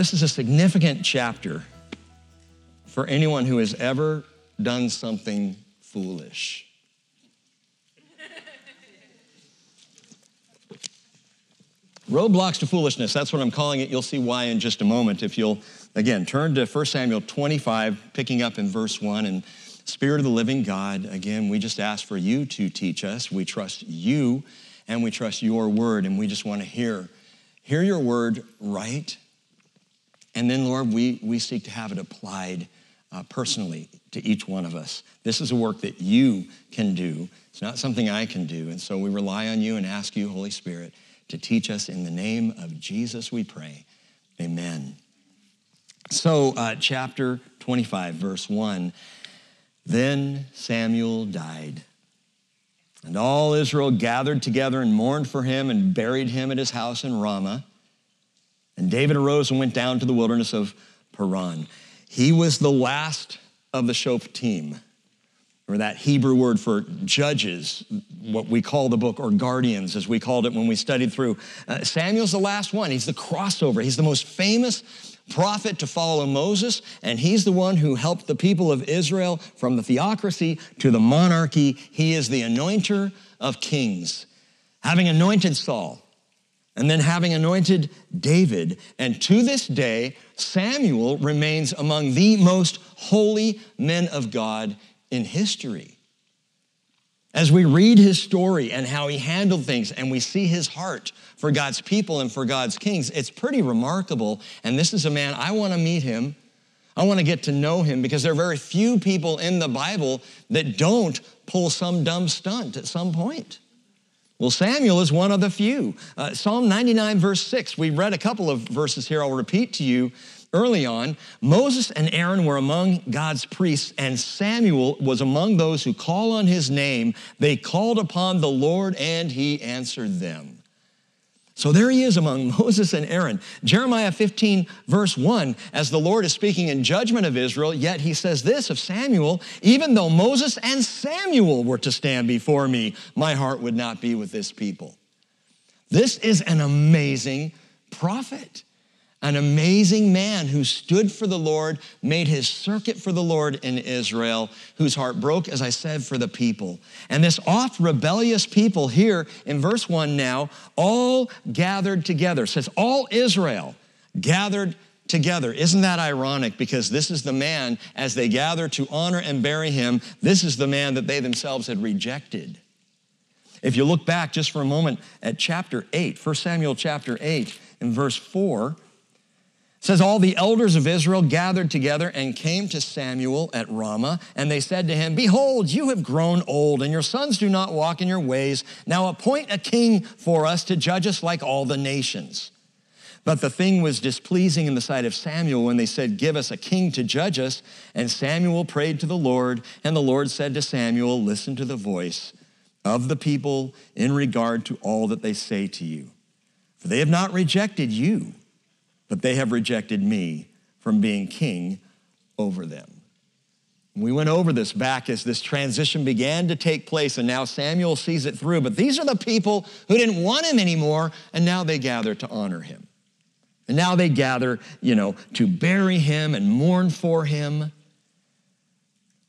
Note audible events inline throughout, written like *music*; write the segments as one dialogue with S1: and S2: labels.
S1: this is a significant chapter for anyone who has ever done something foolish. Roadblocks to foolishness, that's what I'm calling it. You'll see why in just a moment. If you'll, again, turn to 1 Samuel 25, picking up in verse 1. And Spirit of the living God, again, we just ask for you to teach us. We trust you and we trust your word, and we just want to hear, hear your word right. And then, Lord, we, we seek to have it applied uh, personally to each one of us. This is a work that you can do. It's not something I can do. And so we rely on you and ask you, Holy Spirit, to teach us in the name of Jesus, we pray. Amen. So, uh, chapter 25, verse 1 Then Samuel died. And all Israel gathered together and mourned for him and buried him at his house in Ramah. And David arose and went down to the wilderness of Paran. He was the last of the Shoftim, or that Hebrew word for judges, what we call the book, or guardians, as we called it when we studied through. Uh, Samuel's the last one. He's the crossover. He's the most famous prophet to follow Moses, and he's the one who helped the people of Israel from the theocracy to the monarchy. He is the anointer of kings. Having anointed Saul, and then having anointed David. And to this day, Samuel remains among the most holy men of God in history. As we read his story and how he handled things, and we see his heart for God's people and for God's kings, it's pretty remarkable. And this is a man, I want to meet him. I want to get to know him because there are very few people in the Bible that don't pull some dumb stunt at some point. Well, Samuel is one of the few. Uh, Psalm 99, verse 6, we read a couple of verses here I'll repeat to you early on. Moses and Aaron were among God's priests, and Samuel was among those who call on his name. They called upon the Lord, and he answered them. So there he is among *laughs* Moses and Aaron. Jeremiah 15, verse 1, as the Lord is speaking in judgment of Israel, yet he says this of Samuel even though Moses and Samuel were to stand before me, my heart would not be with this people. This is an amazing prophet an amazing man who stood for the Lord, made his circuit for the Lord in Israel, whose heart broke, as I said, for the people. And this oft rebellious people here in verse 1 now, all gathered together, says all Israel gathered together. Isn't that ironic? Because this is the man, as they gather to honor and bury him, this is the man that they themselves had rejected. If you look back just for a moment at chapter 8, 1 Samuel chapter 8, in verse 4, says all the elders of Israel gathered together and came to Samuel at Ramah, and they said to him, Behold, you have grown old, and your sons do not walk in your ways. Now appoint a king for us to judge us like all the nations. But the thing was displeasing in the sight of Samuel when they said, Give us a king to judge us. And Samuel prayed to the Lord, and the Lord said to Samuel, Listen to the voice of the people in regard to all that they say to you. For they have not rejected you but they have rejected me from being king over them. We went over this back as this transition began to take place, and now Samuel sees it through. But these are the people who didn't want him anymore, and now they gather to honor him. And now they gather, you know, to bury him and mourn for him.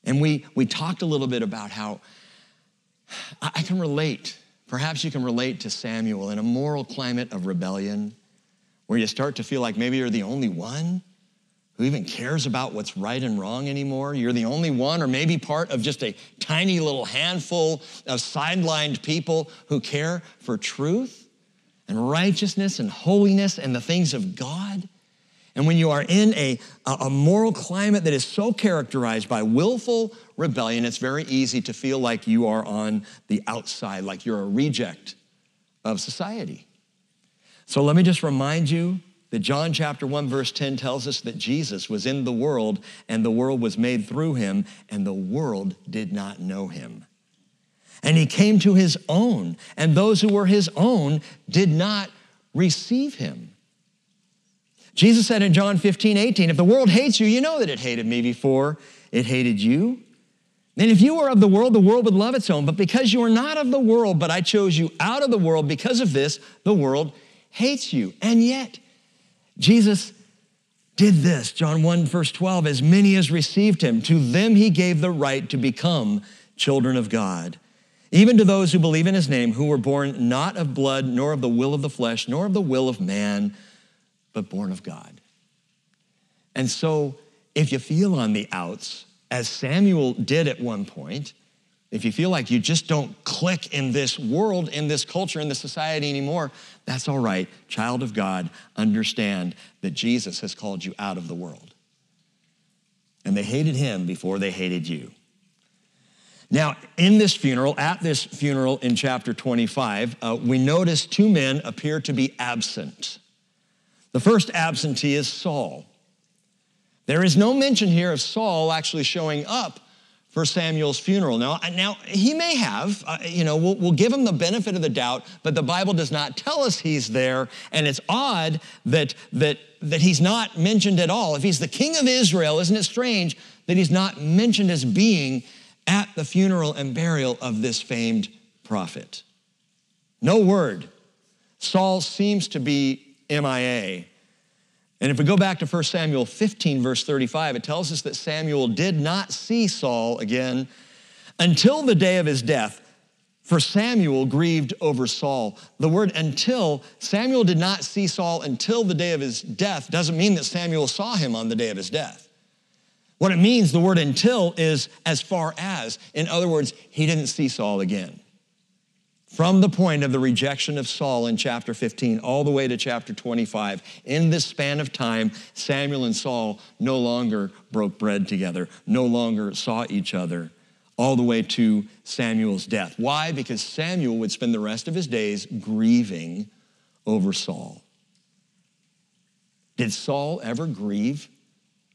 S1: And we, we talked a little bit about how I can relate, perhaps you can relate to Samuel in a moral climate of rebellion where you start to feel like maybe you're the only one who even cares about what's right and wrong anymore. You're the only one, or maybe part of just a tiny little handful of sidelined people who care for truth and righteousness and holiness and the things of God. And when you are in a, a moral climate that is so characterized by willful rebellion, it's very easy to feel like you are on the outside, like you're a reject of society. So let me just remind you that John chapter 1 verse 10 tells us that Jesus was in the world and the world was made through him and the world did not know him. And he came to his own and those who were his own did not receive him. Jesus said in John 15, 18, if the world hates you, you know that it hated me before it hated you. And if you were of the world, the world would love its own. But because you are not of the world, but I chose you out of the world, because of this, the world hates you. And yet, Jesus did this. John 1, verse 12, as many as received him, to them he gave the right to become children of God. Even to those who believe in his name, who were born not of blood, nor of the will of the flesh, nor of the will of man, but born of God. And so, if you feel on the outs, as Samuel did at one point, if you feel like you just don't click in this world, in this culture, in this society anymore, that's all right. Child of God, understand that Jesus has called you out of the world. And they hated him before they hated you. Now, in this funeral, at this funeral in chapter 25, uh, we notice two men appear to be absent. The first absentee is Saul. There is no mention here of Saul actually showing up for Samuel's funeral. Now, now he may have, uh, you know, we'll, we'll give him the benefit of the doubt, but the Bible does not tell us he's there, and it's odd that that that he's not mentioned at all. If he's the king of Israel, isn't it strange that he's not mentioned as being at the funeral and burial of this famed prophet? No word. Saul seems to be MIA. And if we go back to 1 Samuel 15, verse 35, it tells us that Samuel did not see Saul again until the day of his death. For Samuel grieved over Saul. The word until, Samuel did not see Saul until the day of his death, doesn't mean that Samuel saw him on the day of his death. What it means, the word until, is as far as. In other words, he didn't see Saul again. From the point of the rejection of Saul in chapter 15 all the way to chapter 25, in this span of time, Samuel and Saul no longer broke bread together, no longer saw each other, all the way to Samuel's death. Why? Because Samuel would spend the rest of his days grieving over Saul. Did Saul ever grieve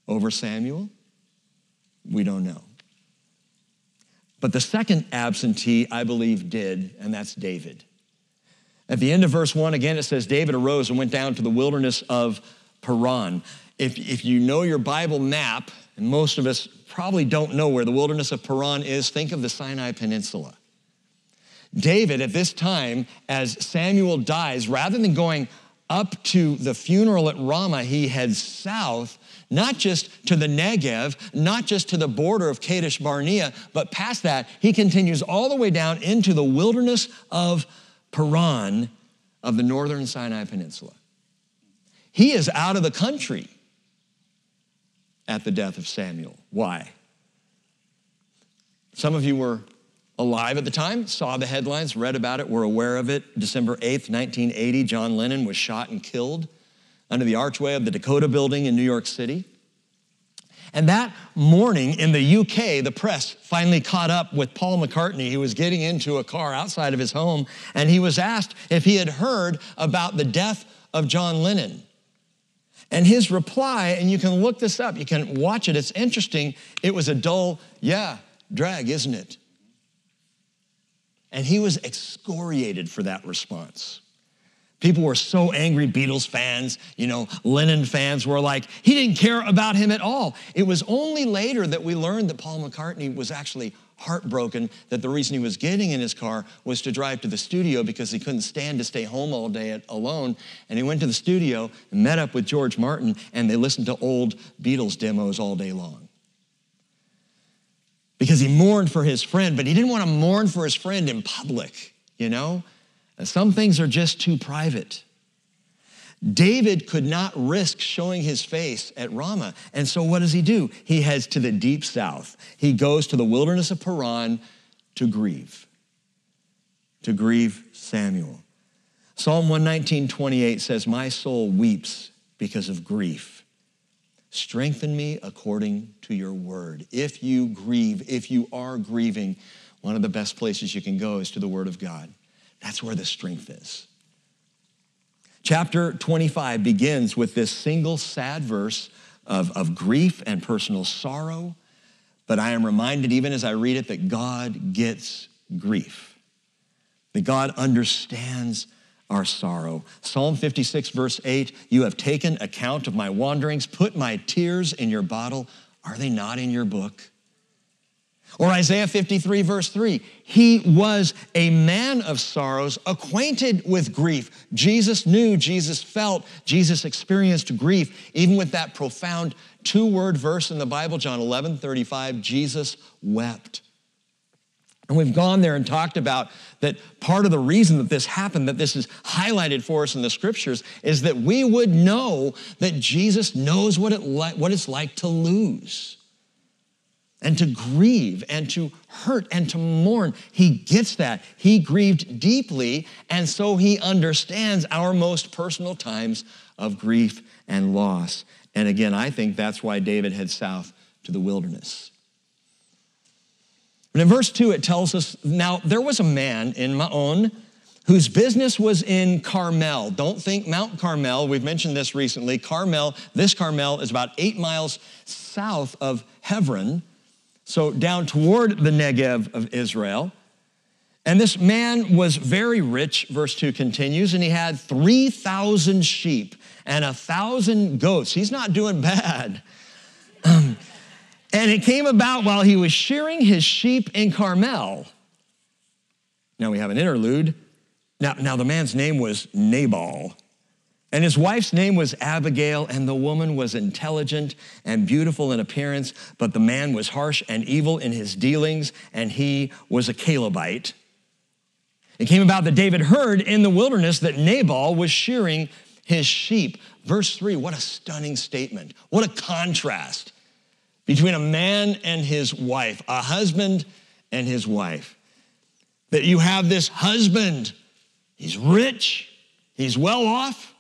S1: over Samuel? We don't know. But the second absentee, I believe, did, and that's David. At the end of verse 1, again, it says, David arose and went down to the wilderness of Paran. If, if you know your Bible map, and most of us probably don't know where the wilderness of Paran is, think of the Sinai Peninsula. David, at this time, as Samuel dies, rather than going up to the funeral at Ramah, he heads south not just to the Negev, not just to the border of Kadesh Barnea, but past that, he continues all the way down into the wilderness of Paran of the northern Sinai Peninsula. He is out of the country at the death of Samuel. Why? Some of you were alive at the time, saw the headlines, read about it, were aware of it. December 8th, 1980, John Lennon was shot and killed under the archway of the Dakota building in New York City. And that morning in the UK, the press finally caught up with Paul McCartney. He was getting into a car outside of his home, and he was asked if he had heard about the death of John Lennon. And his reply, and you can look this up, you can watch it, it's interesting. It was a dull, yeah, drag, isn't it? And he was excoriated for that response. People were so angry, Beatles fans, you know, Lennon fans were like, he didn't care about him at all. It was only later that we learned that Paul McCartney was actually heartbroken that the reason he was getting in his car was to drive to the studio because he couldn't stand to stay home all day alone. And he went to the studio and met up with George Martin, and they listened to old Beatles demos all day long. Because he mourned for his friend, but he didn't want to mourn for his friend in public, you know? Some things are just too private. David could not risk showing his face at Ramah. And so what does he do? He heads to the deep south. He goes to the wilderness of Paran to grieve, to grieve Samuel. Psalm 119, 28 says, My soul weeps because of grief. Strengthen me according to your word. If you grieve, if you are grieving, one of the best places you can go is to the word of God. That's where the strength is. Chapter 25 begins with this single sad verse of, of grief and personal sorrow, but I am reminded, even as I read it, that God gets grief, that God understands our sorrow. Psalm 56, verse 8 You have taken account of my wanderings, put my tears in your bottle. Are they not in your book? Or Isaiah 53, verse 3, he was a man of sorrows, acquainted with grief. Jesus knew, Jesus felt, Jesus experienced grief, even with that profound two word verse in the Bible, John 11, 35, Jesus wept. And we've gone there and talked about that part of the reason that this happened, that this is highlighted for us in the scriptures, is that we would know that Jesus knows what, it li- what it's like to lose and to grieve and to hurt and to mourn. He gets that. He grieved deeply, and so he understands our most personal times of grief and loss. And again, I think that's why David heads south to the wilderness. And in verse 2, it tells us now there was a man in Maon whose business was in Carmel. Don't think Mount Carmel. We've mentioned this recently. Carmel, this Carmel is about eight miles south of Hebron so down toward the Negev of Israel. And this man was very rich, verse 2 continues, and he had 3,000 sheep and a 1,000 goats. He's not doing bad. And it came about while he was shearing his sheep in Carmel. Now we have an interlude. Now, now the man's name was Nabal. And his wife's name was Abigail, and the woman was intelligent and beautiful in appearance, but the man was harsh and evil in his dealings, and he was a Calebite. It came about that David heard in the wilderness that Nabal was shearing his sheep. Verse 3, what a stunning statement. What a contrast between a man and his wife, a husband and his wife. That you have this husband, he's rich, he's well off,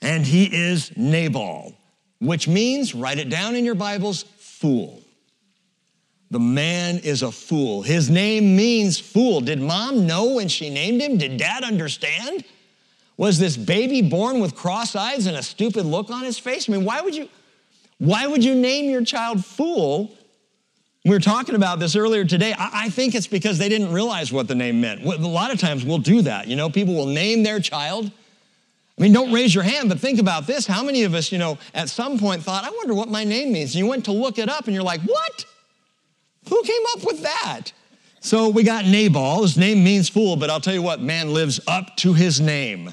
S1: and he is Nabal, which means, write it down in your Bibles, fool. The man is a fool. His name means fool. Did mom know when she named him? Did dad understand? Was this baby born with cross eyes and a stupid look on his face? I mean, why would you why would you name your child fool? We were talking about this earlier today. I think it's because they didn't realize what the name meant. A lot of times we'll do that. You know, people will name their child I mean, don't raise your hand, but think about this. How many of us, you know, at some point thought, I wonder what my name means? And you went to look it up and you're like, what? Who came up with that? So we got Nabal. His name means fool, but I'll tell you what, man lives up to his name.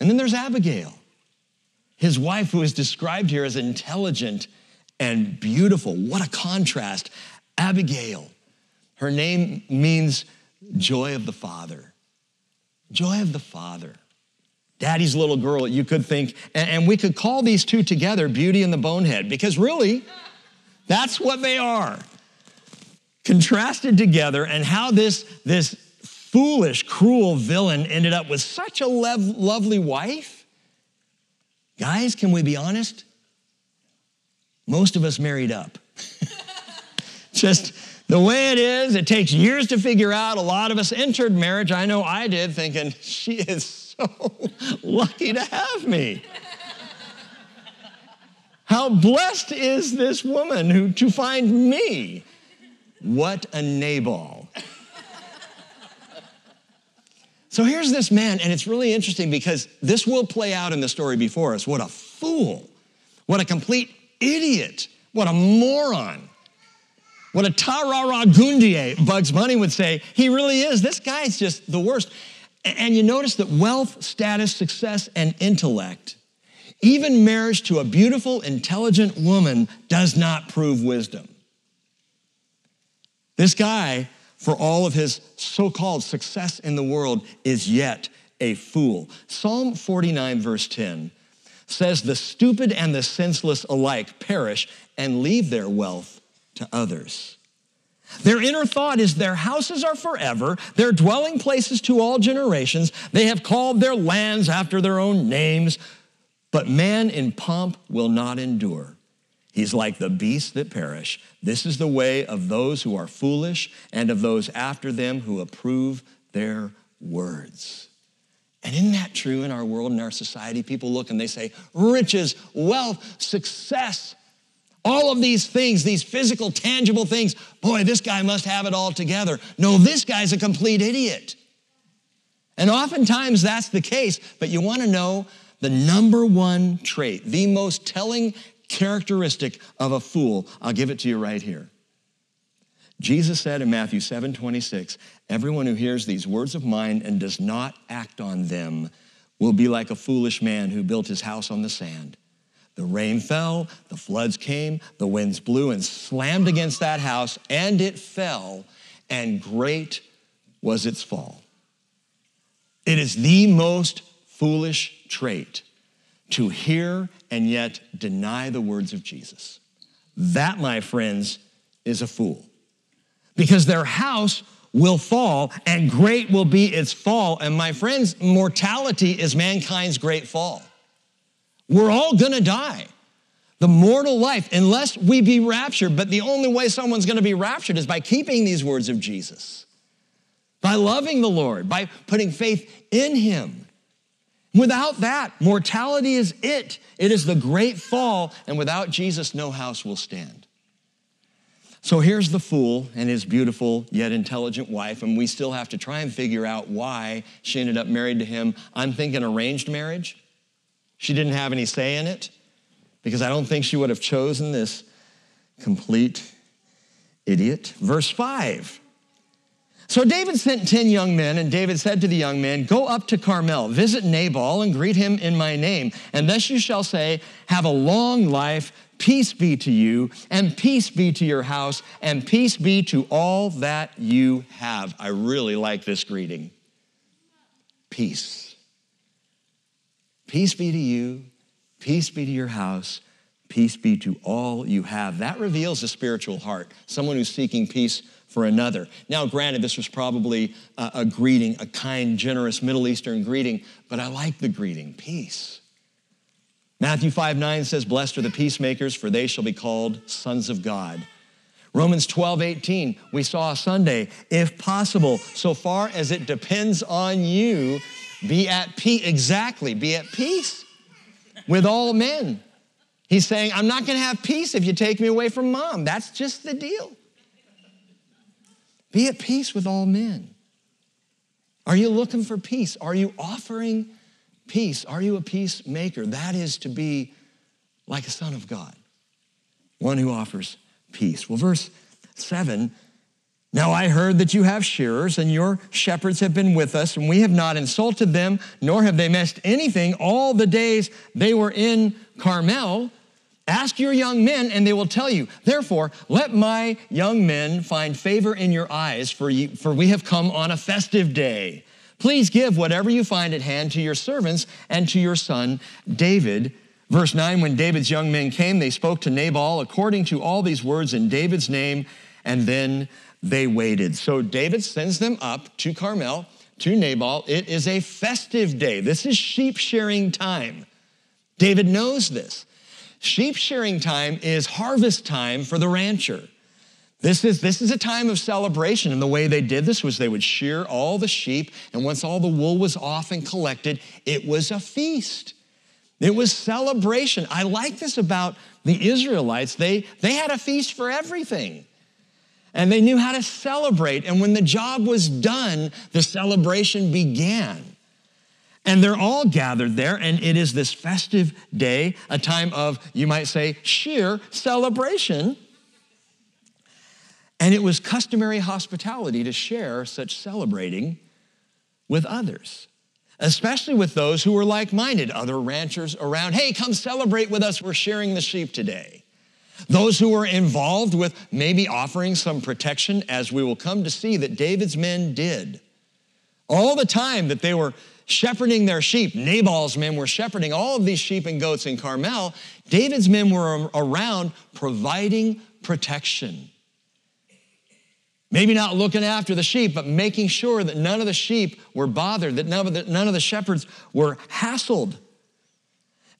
S1: And then there's Abigail, his wife, who is described here as intelligent and beautiful. What a contrast. Abigail, her name means joy of the Father. Joy of the Father daddy's little girl, you could think, and, we could call these two together Beauty and the Bonehead, because really, that's what they are. Contrasted together, and how this, this foolish, cruel villain ended up with such a lev- lovely wife. Guys, can we be honest? Most of us married up. *laughs* Just the way it is, it takes years to figure out. A lot of us entered marriage. I know I did, thinking, she is so *laughs* lucky to have me. How blessed is this woman who to find me? What a Nabal. So here's this man, and it's really interesting because this will play out in the story before us. What a fool. What a complete idiot. What a moron. What a tarara gundie, Bugs Bunny would say. He really is. This guy's just the worst. And you notice that wealth, status, success, and intellect, even marriage to a beautiful, intelligent woman, does not prove wisdom. This guy, for all of his so called success in the world, is yet a fool. Psalm 49, verse 10 says, The stupid and the senseless alike perish and leave their wealth to others. Their inner thought is their houses are forever, their dwelling places to all generations. They have called their lands after their own names. But man in pomp will not endure. He's like the beasts that perish. This is the way of those who are foolish and of those after them who approve their words. And isn't that true in our world, in our society? People look and they say, riches, wealth, success, all of these things, these physical, tangible things, boy, this guy must have it all together. No, this guy's a complete idiot. And oftentimes that's the case, but you want to know the number one trait, the most telling characteristic of a fool. I'll give it to you right here. Jesus said in Matthew 7 26, Everyone who hears these words of mine and does not act on them will be like a foolish man who built his house on the sand. The rain fell, the floods came, the winds blew and slammed against that house, and it fell, and great was its fall. It is the most foolish trait to hear and yet deny the words of Jesus. That, my friends, is a fool because their house will fall and great will be its fall. And my friends, mortality is mankind's great fall. We're all gonna die. The mortal life, unless we be raptured, but the only way someone's gonna be raptured is by keeping these words of Jesus, by loving the Lord, by putting faith in Him. Without that, mortality is it. It is the great fall, and without Jesus, no house will stand. So here's the fool and his beautiful yet intelligent wife, and we still have to try and figure out why she ended up married to him. I'm thinking arranged marriage. She didn't have any say in it because I don't think she would have chosen this complete idiot. Verse 5. So David sent 10 young men, and David said to the young men, Go up to Carmel, visit Nabal, and greet him in my name. And thus you shall say, Have a long life Peace be to you, and peace be to your house, and peace be to all that you have. I really like this greeting. Peace. Peace be to you, peace be to your house, peace be to all you have. That reveals a spiritual heart, someone who's seeking peace for another. Now, granted, this was probably a, a greeting, a kind, generous Middle Eastern greeting, but I like the greeting peace. Matthew 5 9 says, Blessed are the peacemakers, for they shall be called sons of God. Romans 12 18, we saw Sunday, if possible, so far as it depends on you, be at peace. Exactly, be at peace with all men. He's saying, I'm not gonna have peace if you take me away from mom. That's just the deal. Be at peace with all men. Are you looking for peace? Are you offering peace. Are you a peacemaker? That is to be like a son of God, one who offers peace. Well, verse 7 Now I heard that you have shearers, and your shepherds have been with us, and we have not insulted them, nor have they missed anything all the days they were in Carmel. Ask your young men, and they will tell you. Therefore, let my young men find favor in your eyes, for, you, for we have come on a festive day. Please give whatever you find at hand to your servants and to your son David. Verse 9 When David's young men came, they spoke to Nabal according to all these words in David's name, and then they waited. So David sends them up to Carmel, to Nabal. It is a festive day. This is sheep shearing time. David knows this. Sheep shearing time is harvest time for the rancher. This is, this is a time of celebration. And the way they did this was they would shear all the sheep, and once all the wool was off and collected, it was a feast. It was celebration. I like this about the Israelites. They, they had a feast for everything. And they knew how to celebrate. And when the job was done, the celebration began. And they're all gathered there, and it is this festive day, a time of, you might say, sheer celebration. And it was customary hospitality to share such celebrating with others, especially with those who were like minded, other ranchers around. Hey, come celebrate with us. We're sharing the sheep today. Those who were involved with maybe offering some protection, as we will come to see that David's men did. All the time that they were shepherding their sheep, Nabal's men were shepherding all of these sheep and goats in Carmel. David's men were around providing protection. Maybe not looking after the sheep, but making sure that none of the sheep were bothered, that none of the, none of the shepherds were hassled.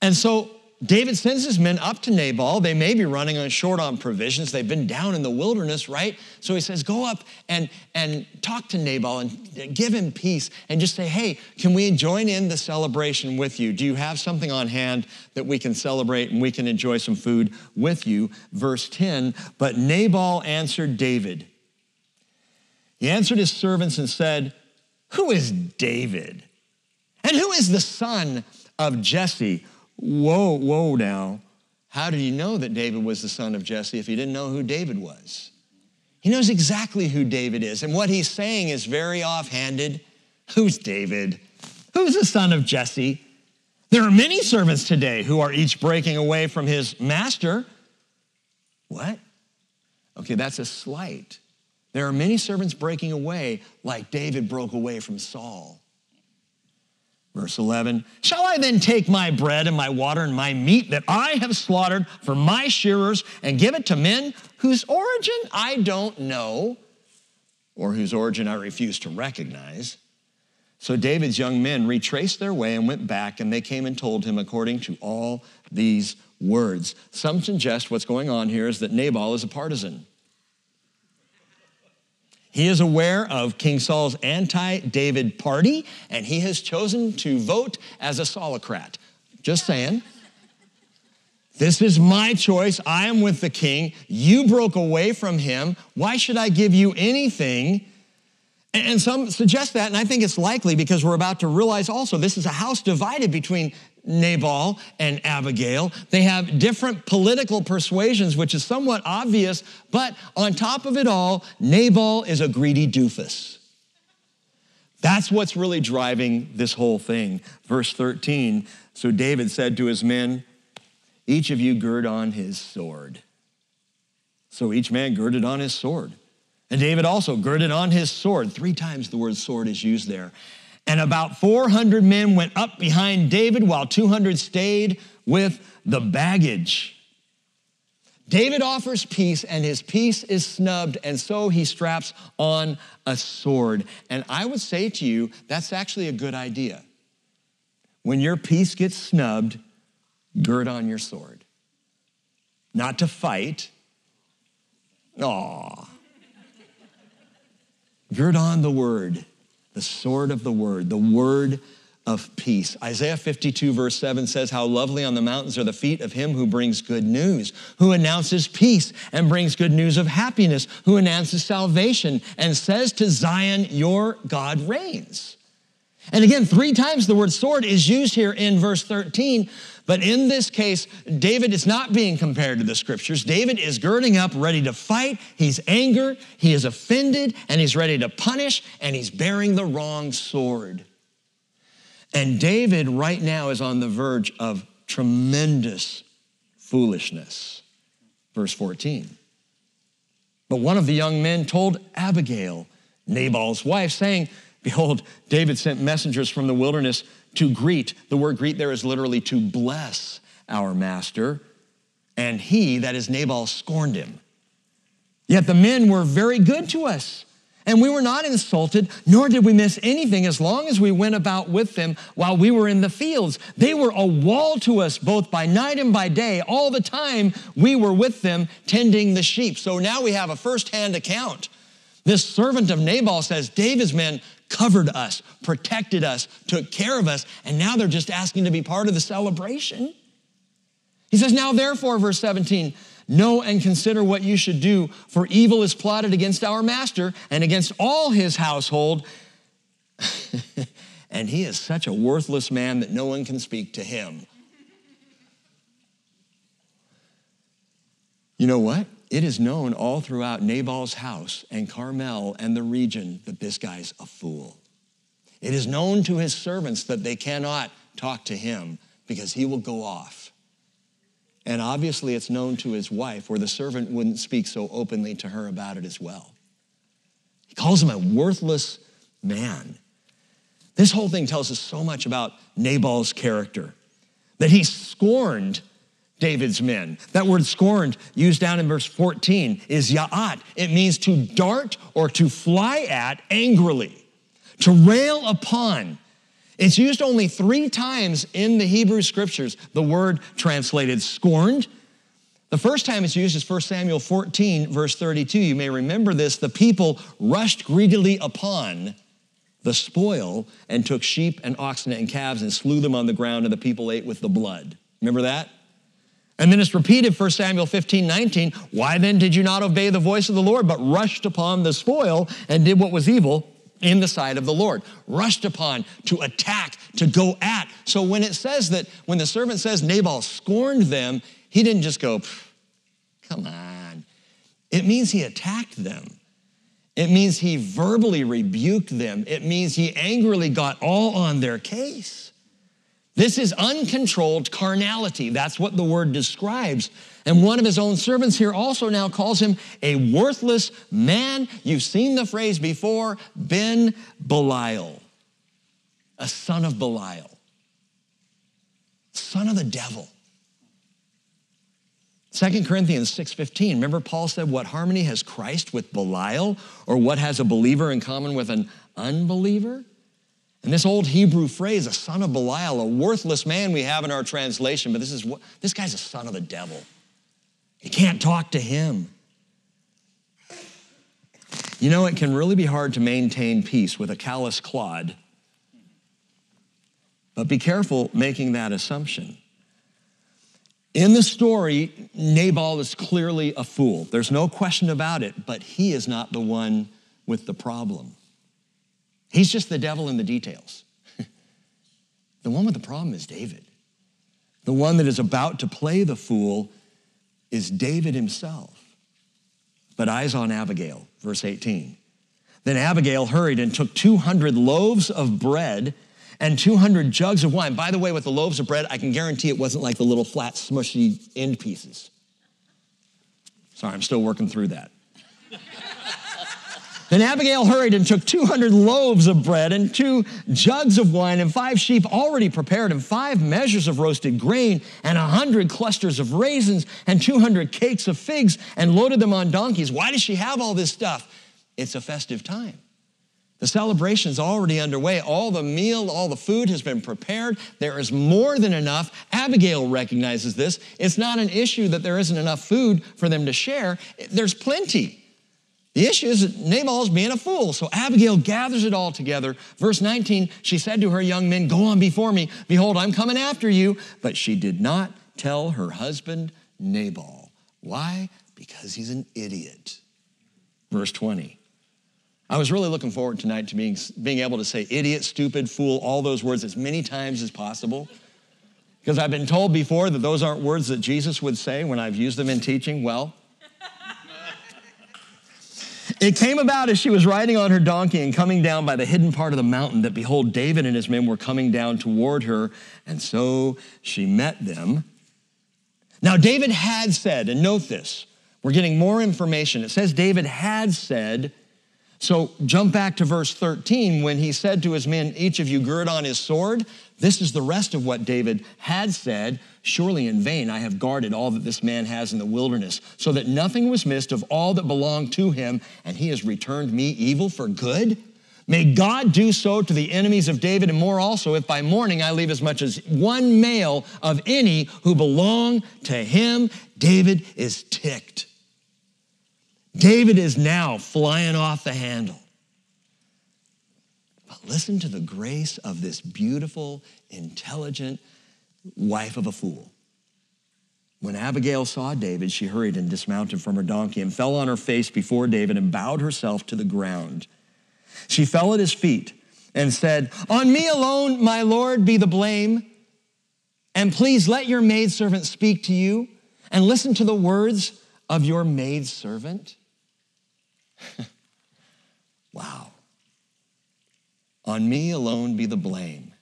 S1: And so David sends his men up to Nabal. They may be running short on provisions. They've been down in the wilderness, right? So he says, Go up and, and talk to Nabal and give him peace and just say, Hey, can we join in the celebration with you? Do you have something on hand that we can celebrate and we can enjoy some food with you? Verse 10 But Nabal answered David, he answered his servants and said, Who is David? And who is the son of Jesse? Whoa, whoa now. How did he know that David was the son of Jesse if he didn't know who David was? He knows exactly who David is. And what he's saying is very offhanded. Who's David? Who's the son of Jesse? There are many servants today who are each breaking away from his master. What? Okay, that's a slight. There are many servants breaking away like David broke away from Saul. Verse 11 Shall I then take my bread and my water and my meat that I have slaughtered for my shearers and give it to men whose origin I don't know or whose origin I refuse to recognize? So David's young men retraced their way and went back, and they came and told him according to all these words. Some suggest what's going on here is that Nabal is a partisan. He is aware of King Saul's anti David party, and he has chosen to vote as a Saulocrat. Just saying. This is my choice. I am with the king. You broke away from him. Why should I give you anything? And some suggest that, and I think it's likely because we're about to realize also this is a house divided between Nabal and Abigail. They have different political persuasions, which is somewhat obvious, but on top of it all, Nabal is a greedy doofus. That's what's really driving this whole thing. Verse 13 So David said to his men, Each of you gird on his sword. So each man girded on his sword. And David also girded on his sword. Three times the word sword is used there. And about 400 men went up behind David while 200 stayed with the baggage. David offers peace, and his peace is snubbed, and so he straps on a sword. And I would say to you, that's actually a good idea. When your peace gets snubbed, gird on your sword. Not to fight. Aw. Gird on the word the sword of the word, the word of peace. Isaiah 52, verse 7 says, How lovely on the mountains are the feet of him who brings good news, who announces peace and brings good news of happiness, who announces salvation and says to Zion, Your God reigns. And again, three times the word sword is used here in verse 13. But in this case, David is not being compared to the scriptures. David is girding up, ready to fight. He's angry, he is offended, and he's ready to punish, and he's bearing the wrong sword. And David right now is on the verge of tremendous foolishness. Verse 14. But one of the young men told Abigail, Nabal's wife, saying, Behold, David sent messengers from the wilderness to greet. The word greet there is literally to bless our master. And he, that is Nabal, scorned him. Yet the men were very good to us. And we were not insulted, nor did we miss anything as long as we went about with them while we were in the fields. They were a wall to us both by night and by day, all the time we were with them tending the sheep. So now we have a firsthand account. This servant of Nabal says, David's men covered us, protected us, took care of us, and now they're just asking to be part of the celebration. He says, Now therefore, verse 17, know and consider what you should do, for evil is plotted against our master and against all his household. *laughs* and he is such a worthless man that no one can speak to him. You know what? It is known all throughout Nabal's house and Carmel and the region that this guy's a fool. It is known to his servants that they cannot talk to him because he will go off. And obviously, it's known to his wife, where the servant wouldn't speak so openly to her about it as well. He calls him a worthless man. This whole thing tells us so much about Nabal's character that he scorned David's men. That word scorned, used down in verse 14, is ya'at. It means to dart or to fly at angrily, to rail upon. It's used only three times in the Hebrew scriptures, the word translated scorned. The first time it's used is 1 Samuel 14, verse 32. You may remember this. The people rushed greedily upon the spoil and took sheep and oxen and calves and slew them on the ground, and the people ate with the blood. Remember that? And then it's repeated 1 Samuel 15, 19. Why then did you not obey the voice of the Lord, but rushed upon the spoil and did what was evil in the sight of the Lord? Rushed upon to attack, to go at. So when it says that, when the servant says Nabal scorned them, he didn't just go, come on. It means he attacked them. It means he verbally rebuked them. It means he angrily got all on their case. This is uncontrolled carnality. That's what the word describes. And one of his own servants here also now calls him a worthless man. You've seen the phrase before Ben Belial, a son of Belial, son of the devil. 2 Corinthians 6:15. Remember Paul said what harmony has Christ with Belial or what has a believer in common with an unbeliever? And this old Hebrew phrase, a son of Belial, a worthless man we have in our translation, but this is what this guy's a son of the devil. You can't talk to him. You know, it can really be hard to maintain peace with a callous clod. But be careful making that assumption. In the story, Nabal is clearly a fool. There's no question about it, but he is not the one with the problem. He's just the devil in the details. *laughs* the one with the problem is David. The one that is about to play the fool is David himself. But eyes on Abigail, verse 18. Then Abigail hurried and took 200 loaves of bread and 200 jugs of wine. By the way, with the loaves of bread, I can guarantee it wasn't like the little flat, smushy end pieces. Sorry, I'm still working through that. *laughs* Then Abigail hurried and took 200 loaves of bread and two jugs of wine and five sheep already prepared and five measures of roasted grain and a hundred clusters of raisins and 200 cakes of figs and loaded them on donkeys. Why does she have all this stuff? It's a festive time. The celebration is already underway. All the meal, all the food has been prepared. There is more than enough. Abigail recognizes this. It's not an issue that there isn't enough food for them to share, there's plenty. The issue is that Nabal's being a fool. So Abigail gathers it all together. Verse 19, she said to her young men, Go on before me. Behold, I'm coming after you. But she did not tell her husband Nabal. Why? Because he's an idiot. Verse 20. I was really looking forward tonight to being, being able to say idiot, stupid, fool, all those words as many times as possible. Because I've been told before that those aren't words that Jesus would say when I've used them in teaching. Well, it came about as she was riding on her donkey and coming down by the hidden part of the mountain that behold, David and his men were coming down toward her, and so she met them. Now, David had said, and note this, we're getting more information. It says David had said, so jump back to verse 13 when he said to his men, Each of you gird on his sword. This is the rest of what David had said. Surely in vain I have guarded all that this man has in the wilderness, so that nothing was missed of all that belonged to him, and he has returned me evil for good. May God do so to the enemies of David, and more also, if by morning I leave as much as one male of any who belong to him. David is ticked. David is now flying off the handle. But listen to the grace of this beautiful, intelligent wife of a fool. When Abigail saw David, she hurried and dismounted from her donkey and fell on her face before David and bowed herself to the ground. She fell at his feet and said, On me alone, my Lord, be the blame. And please let your maidservant speak to you and listen to the words of your maidservant. *laughs* wow. On me alone be the blame.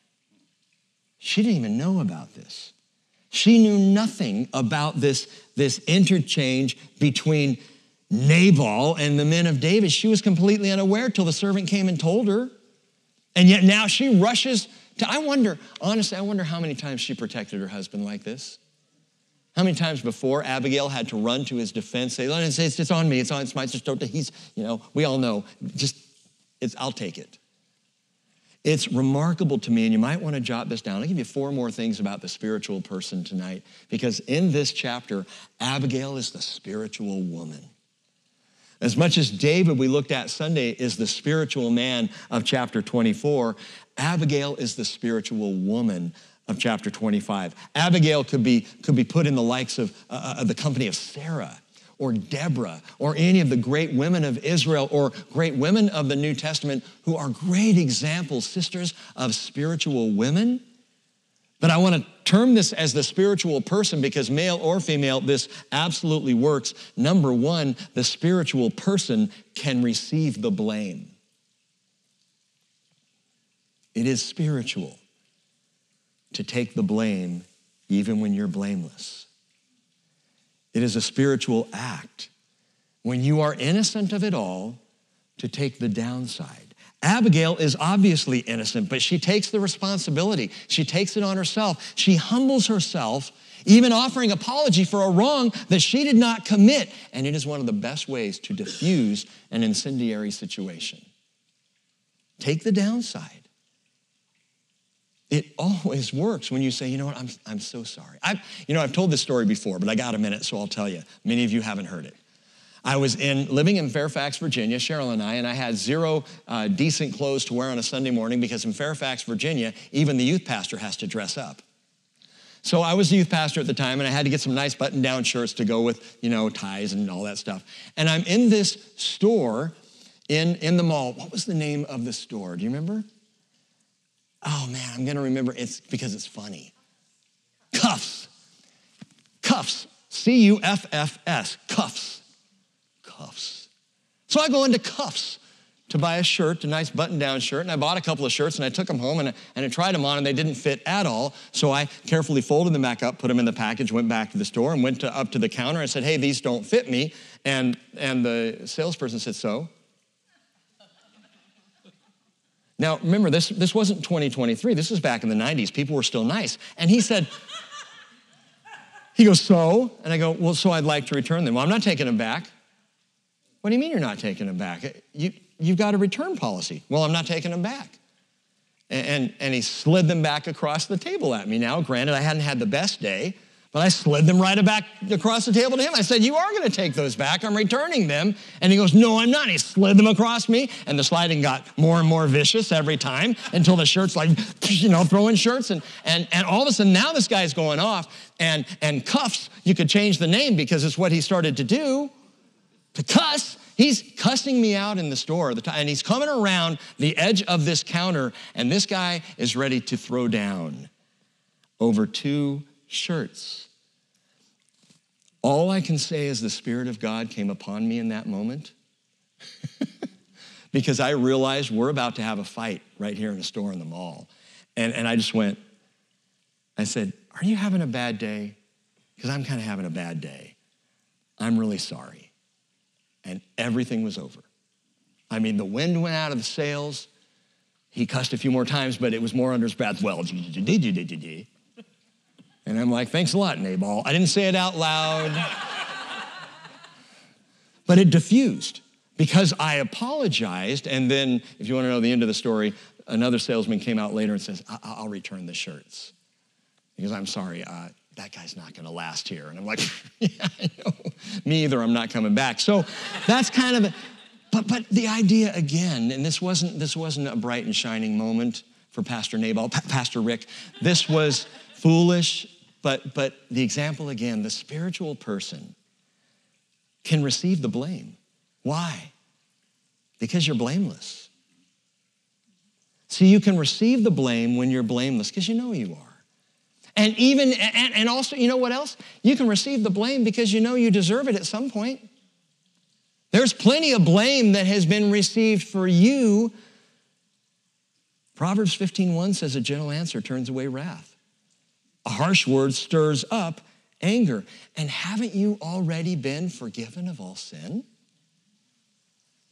S1: She didn't even know about this. She knew nothing about this, this interchange between Nabal and the men of David. She was completely unaware till the servant came and told her. And yet now she rushes to, I wonder, honestly, I wonder how many times she protected her husband like this. How many times before Abigail had to run to his defense, say, it's, it's, it's on me, it's on, it's my, just don't, he's, you know, we all know, just, it's, I'll take it. It's remarkable to me, and you might want to jot this down. I'll give you four more things about the spiritual person tonight, because in this chapter, Abigail is the spiritual woman. As much as David, we looked at Sunday, is the spiritual man of chapter 24, Abigail is the spiritual woman of chapter 25. Abigail could be, could be put in the likes of uh, uh, the company of Sarah or Deborah or any of the great women of Israel or great women of the New Testament who are great examples, sisters, of spiritual women. But I want to term this as the spiritual person because male or female, this absolutely works. Number one, the spiritual person can receive the blame. It is spiritual to take the blame even when you're blameless. It is a spiritual act when you are innocent of it all to take the downside. Abigail is obviously innocent, but she takes the responsibility. She takes it on herself. She humbles herself, even offering apology for a wrong that she did not commit. And it is one of the best ways to diffuse an incendiary situation. Take the downside. It always works when you say, you know what, I'm, I'm so sorry. i you know, I've told this story before, but I got a minute, so I'll tell you. Many of you haven't heard it. I was in living in Fairfax, Virginia, Cheryl and I, and I had zero uh, decent clothes to wear on a Sunday morning because in Fairfax, Virginia, even the youth pastor has to dress up. So I was the youth pastor at the time, and I had to get some nice button-down shirts to go with, you know, ties and all that stuff. And I'm in this store in, in the mall. What was the name of the store? Do you remember? Oh man, I'm gonna remember. It's because it's funny. Cuffs. Cuffs. C U F F S. Cuffs cuffs. So I go into cuffs to buy a shirt, a nice button down shirt, and I bought a couple of shirts and I took them home and I, and I tried them on and they didn't fit at all. So I carefully folded them back up, put them in the package, went back to the store and went to, up to the counter and said, hey, these don't fit me. And, and the salesperson said, so? Now, remember, this, this wasn't 2023. This was back in the 90s. People were still nice. And he said, *laughs* he goes, so? And I go, well, so I'd like to return them. Well, I'm not taking them back. What do you mean you're not taking them back? You, you've got a return policy. Well, I'm not taking them back. And, and, and he slid them back across the table at me. Now, granted, I hadn't had the best day, but I slid them right back across the table to him. I said, You are going to take those back. I'm returning them. And he goes, No, I'm not. He slid them across me. And the sliding got more and more vicious every time until the shirt's like, you know, throwing shirts. And, and, and all of a sudden, now this guy's going off. And, and cuffs, you could change the name because it's what he started to do to cuss. He's cussing me out in the store, and he's coming around the edge of this counter, and this guy is ready to throw down over two shirts. All I can say is the Spirit of God came upon me in that moment *laughs* because I realized we're about to have a fight right here in a store in the mall. And, and I just went, I said, Are you having a bad day? Because I'm kind of having a bad day. I'm really sorry and everything was over. I mean, the wind went out of the sails. He cussed a few more times, but it was more under his breath. Well, and I'm like, thanks a lot, Nabal. I didn't say it out loud, *laughs* but it diffused because I apologized. And then, if you want to know the end of the story, another salesman came out later and says, I- will return the shirts. Because I'm sorry, uh, that guy's not going to last here. And I'm like, *laughs* yeah, I know. Me either, I'm not coming back. So that's kind of, but, but the idea again, and this wasn't, this wasn't a bright and shining moment for Pastor Nabal, pa- Pastor Rick. This was foolish, but, but the example again, the spiritual person can receive the blame. Why? Because you're blameless. See, you can receive the blame when you're blameless because you know you are. And even, and, and also, you know what else? You can receive the blame because you know you deserve it at some point. There's plenty of blame that has been received for you. Proverbs 15:1 says a gentle answer turns away wrath. A harsh word stirs up anger. And haven't you already been forgiven of all sin?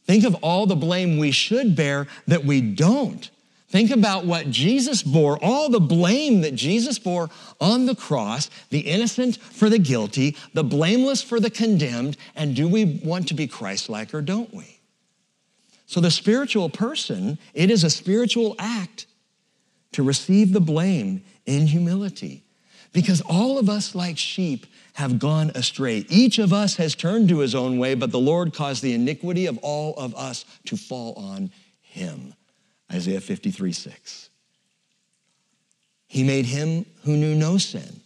S1: Think of all the blame we should bear that we don't. Think about what Jesus bore, all the blame that Jesus bore on the cross, the innocent for the guilty, the blameless for the condemned, and do we want to be Christ like or don't we? So, the spiritual person, it is a spiritual act to receive the blame in humility. Because all of us, like sheep, have gone astray. Each of us has turned to his own way, but the Lord caused the iniquity of all of us to fall on him. Isaiah 53 6. He made him who knew no sin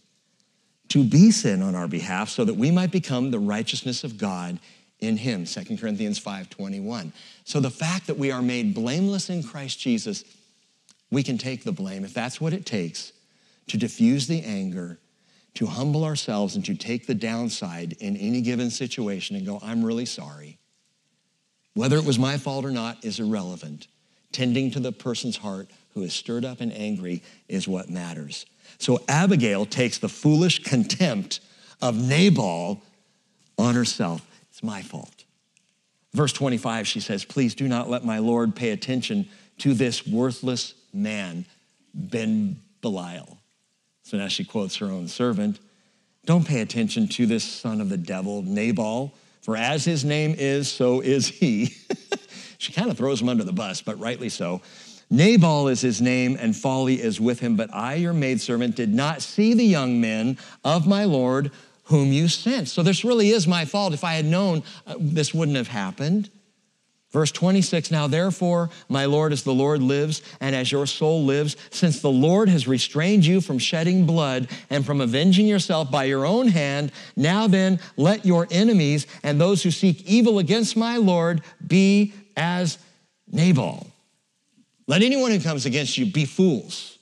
S1: to be sin on our behalf so that we might become the righteousness of God in him 2 corinthians 5.21 so the fact that we are made blameless in christ jesus we can take the blame if that's what it takes to diffuse the anger, to humble ourselves, and to take the downside in any given situation and go, I'm really sorry. Whether it was my fault or not is irrelevant. Tending to the person's heart who is stirred up and angry is what matters. So Abigail takes the foolish contempt of Nabal on herself. It's my fault. Verse 25, she says, Please do not let my Lord pay attention to this worthless man, Ben Belial. So now she quotes her own servant. Don't pay attention to this son of the devil, Nabal, for as his name is, so is he. *laughs* she kind of throws him under the bus, but rightly so. Nabal is his name, and folly is with him. But I, your maidservant, did not see the young men of my Lord whom you sent. So this really is my fault. If I had known, uh, this wouldn't have happened. Verse 26 Now therefore, my Lord, as the Lord lives, and as your soul lives, since the Lord has restrained you from shedding blood and from avenging yourself by your own hand, now then let your enemies and those who seek evil against my Lord be as Nabal. Let anyone who comes against you be fools.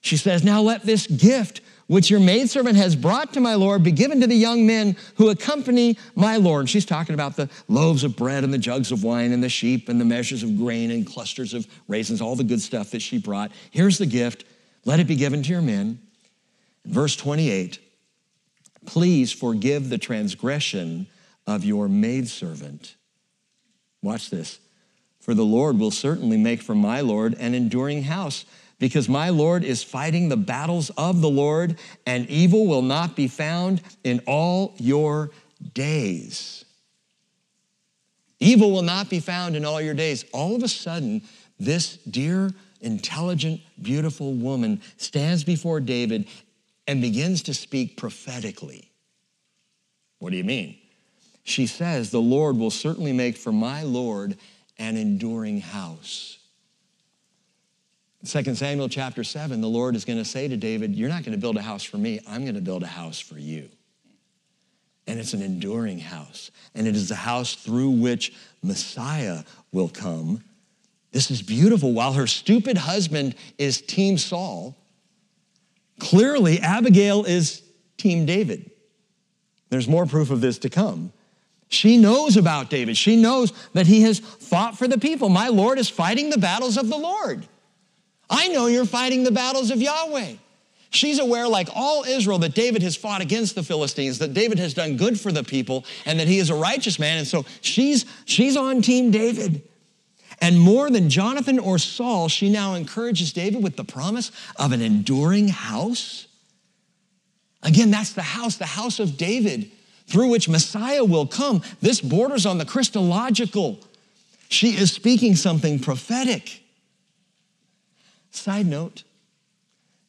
S1: She says, Now let this gift which your maidservant has brought to my Lord, be given to the young men who accompany my Lord. she's talking about the loaves of bread and the jugs of wine and the sheep and the measures of grain and clusters of raisins, all the good stuff that she brought. Here's the gift. Let it be given to your men. Verse 28 Please forgive the transgression of your maidservant. Watch this. For the Lord will certainly make for my Lord an enduring house because my Lord is fighting the battles of the Lord, and evil will not be found in all your days. Evil will not be found in all your days. All of a sudden, this dear, intelligent, beautiful woman stands before David and begins to speak prophetically. What do you mean? She says, The Lord will certainly make for my Lord an enduring house. 2 Samuel chapter 7, the Lord is going to say to David, You're not going to build a house for me, I'm going to build a house for you. And it's an enduring house. And it is the house through which Messiah will come. This is beautiful. While her stupid husband is Team Saul, clearly Abigail is Team David. There's more proof of this to come. She knows about David. She knows that he has fought for the people. My Lord is fighting the battles of the Lord. I know you're fighting the battles of Yahweh. She's aware, like all Israel, that David has fought against the Philistines, that David has done good for the people, and that he is a righteous man. And so she's, she's on Team David. And more than Jonathan or Saul, she now encourages David with the promise of an enduring house. Again, that's the house, the house of David, through which Messiah will come. This borders on the Christological. She is speaking something prophetic. Side note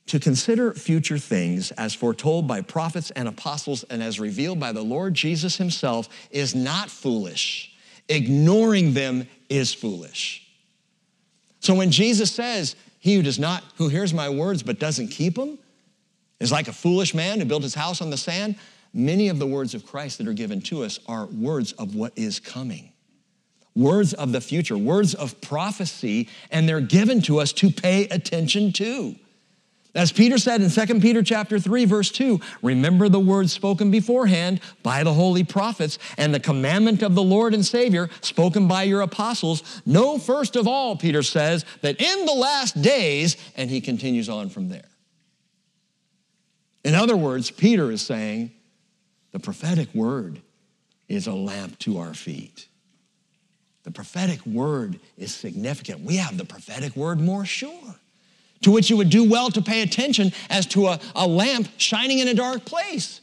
S1: to consider future things as foretold by prophets and apostles and as revealed by the Lord Jesus himself is not foolish. Ignoring them is foolish. So when Jesus says, He who does not, who hears my words but doesn't keep them, is like a foolish man who built his house on the sand, many of the words of Christ that are given to us are words of what is coming words of the future, words of prophecy, and they're given to us to pay attention to. As Peter said in 2 Peter chapter 3 verse 2, remember the words spoken beforehand by the holy prophets and the commandment of the Lord and Savior spoken by your apostles. Know first of all, Peter says, that in the last days, and he continues on from there. In other words, Peter is saying the prophetic word is a lamp to our feet the prophetic word is significant. We have the prophetic word more sure, to which you would do well to pay attention as to a, a lamp shining in a dark place,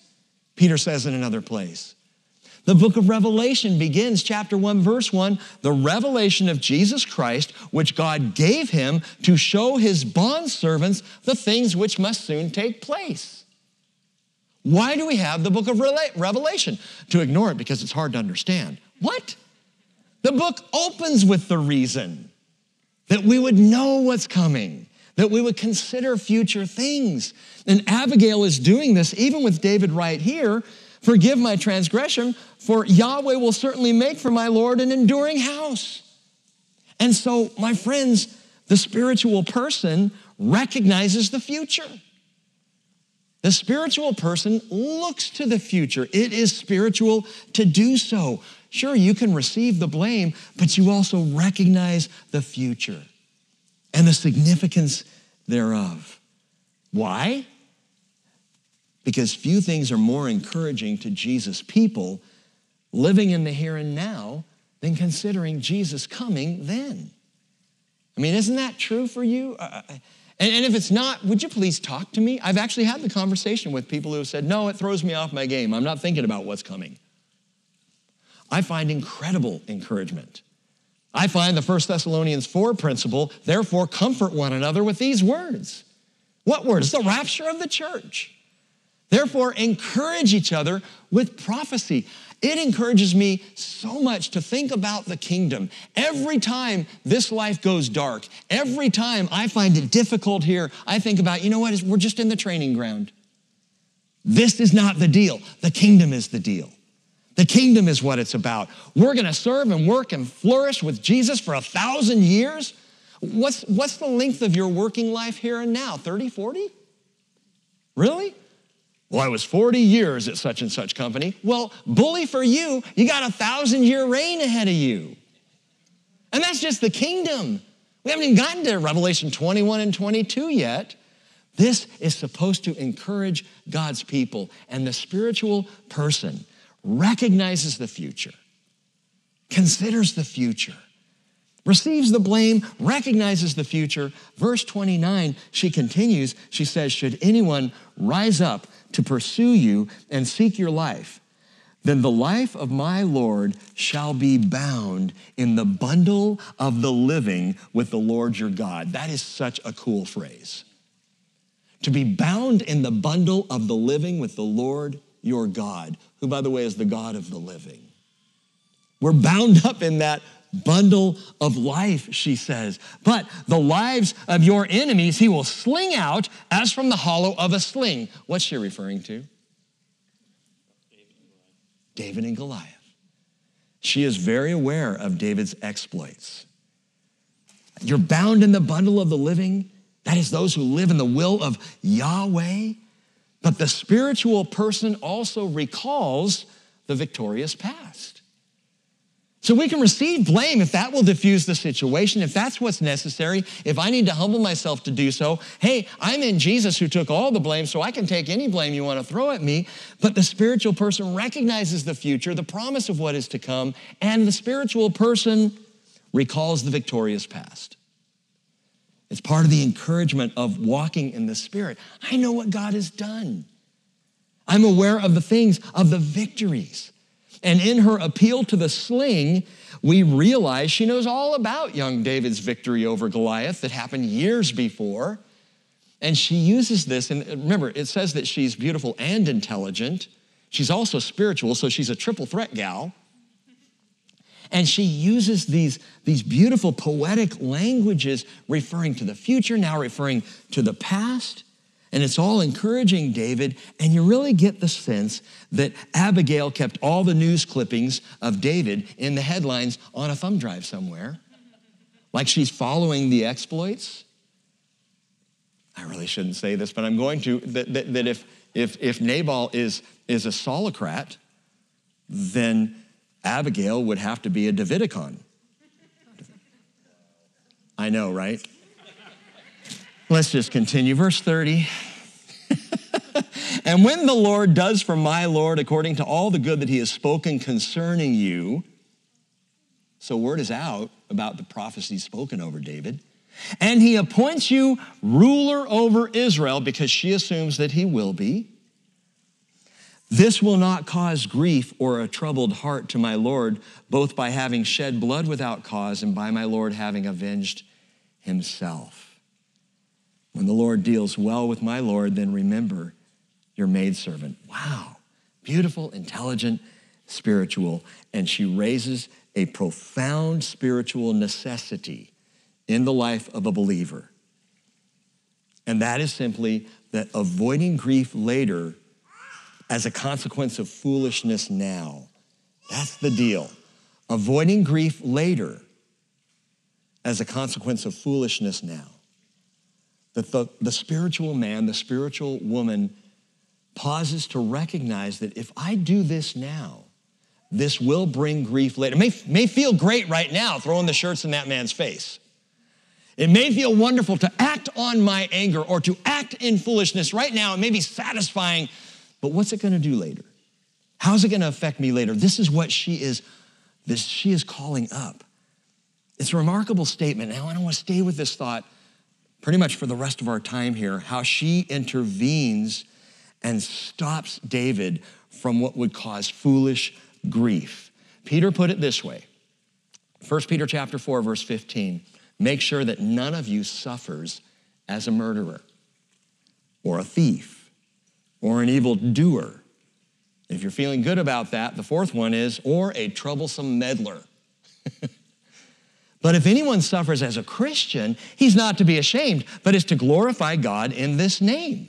S1: Peter says in another place. The book of Revelation begins, chapter 1, verse 1, the revelation of Jesus Christ, which God gave him to show his bondservants the things which must soon take place. Why do we have the book of Revelation? To ignore it because it's hard to understand. What? The book opens with the reason that we would know what's coming, that we would consider future things. And Abigail is doing this even with David right here. Forgive my transgression, for Yahweh will certainly make for my Lord an enduring house. And so, my friends, the spiritual person recognizes the future. The spiritual person looks to the future. It is spiritual to do so. Sure, you can receive the blame, but you also recognize the future and the significance thereof. Why? Because few things are more encouraging to Jesus' people living in the here and now than considering Jesus coming then. I mean, isn't that true for you? Uh, uh and, and if it's not, would you please talk to me? I've actually had the conversation with people who have said, no, it throws me off my game. I'm not thinking about what's coming. I find incredible encouragement. I find the 1 Thessalonians 4 principle, therefore comfort one another with these words. What words? The rapture of the church. Therefore, encourage each other with prophecy. It encourages me so much to think about the kingdom. Every time this life goes dark, every time I find it difficult here, I think about, you know what, we're just in the training ground. This is not the deal. The kingdom is the deal. The kingdom is what it's about. We're going to serve and work and flourish with Jesus for a thousand years. What's, what's the length of your working life here and now? 30, 40? Really? Well, I was 40 years at such and such company. Well, bully for you, you got a thousand year reign ahead of you. And that's just the kingdom. We haven't even gotten to Revelation 21 and 22 yet. This is supposed to encourage God's people, and the spiritual person recognizes the future, considers the future, receives the blame, recognizes the future. Verse 29, she continues, she says, Should anyone rise up to pursue you and seek your life, then the life of my Lord shall be bound in the bundle of the living with the Lord your God. That is such a cool phrase. To be bound in the bundle of the living with the Lord your God, who, by the way, is the God of the living. We're bound up in that bundle of life, she says. But the lives of your enemies he will sling out as from the hollow of a sling. What's she referring to? David and Goliath. She is very aware of David's exploits. You're bound in the bundle of the living. That is those who live in the will of Yahweh. But the spiritual person also recalls the victorious past. So we can receive blame if that will diffuse the situation, if that's what's necessary, if I need to humble myself to do so. Hey, I'm in Jesus who took all the blame, so I can take any blame you want to throw at me. But the spiritual person recognizes the future, the promise of what is to come, and the spiritual person recalls the victorious past. It's part of the encouragement of walking in the Spirit. I know what God has done. I'm aware of the things, of the victories. And in her appeal to the sling, we realize she knows all about young David's victory over Goliath that happened years before. And she uses this, and remember, it says that she's beautiful and intelligent. She's also spiritual, so she's a triple threat gal. And she uses these, these beautiful poetic languages referring to the future, now referring to the past. And it's all encouraging David, and you really get the sense that Abigail kept all the news clippings of David in the headlines on a thumb drive somewhere, like she's following the exploits. I really shouldn't say this, but I'm going to that, that, that if, if, if Nabal is, is a Saulocrat, then Abigail would have to be a Davidicon. I know, right? Let's just continue. Verse 30. *laughs* and when the Lord does for my Lord according to all the good that he has spoken concerning you, so word is out about the prophecy spoken over David, and he appoints you ruler over Israel because she assumes that he will be. This will not cause grief or a troubled heart to my Lord, both by having shed blood without cause and by my Lord having avenged himself. When the Lord deals well with my Lord, then remember your maidservant. Wow. Beautiful, intelligent, spiritual. And she raises a profound spiritual necessity in the life of a believer. And that is simply that avoiding grief later as a consequence of foolishness now. That's the deal. Avoiding grief later as a consequence of foolishness now that the, the spiritual man, the spiritual woman pauses to recognize that if I do this now, this will bring grief later. It may, may feel great right now throwing the shirts in that man's face. It may feel wonderful to act on my anger or to act in foolishness right now. It may be satisfying, but what's it going to do later? How's it going to affect me later? This is what she is this she is calling up. It's a remarkable statement. Now I want to stay with this thought pretty much for the rest of our time here, how she intervenes and stops David from what would cause foolish grief. Peter put it this way 1 Peter chapter 4, verse 15 make sure that none of you suffers as a murderer or a thief or an evil doer. If you're feeling good about that, the fourth one is, or a troublesome meddler. *laughs* but if anyone suffers as a Christian, he's not to be ashamed, but is to glorify God in this name.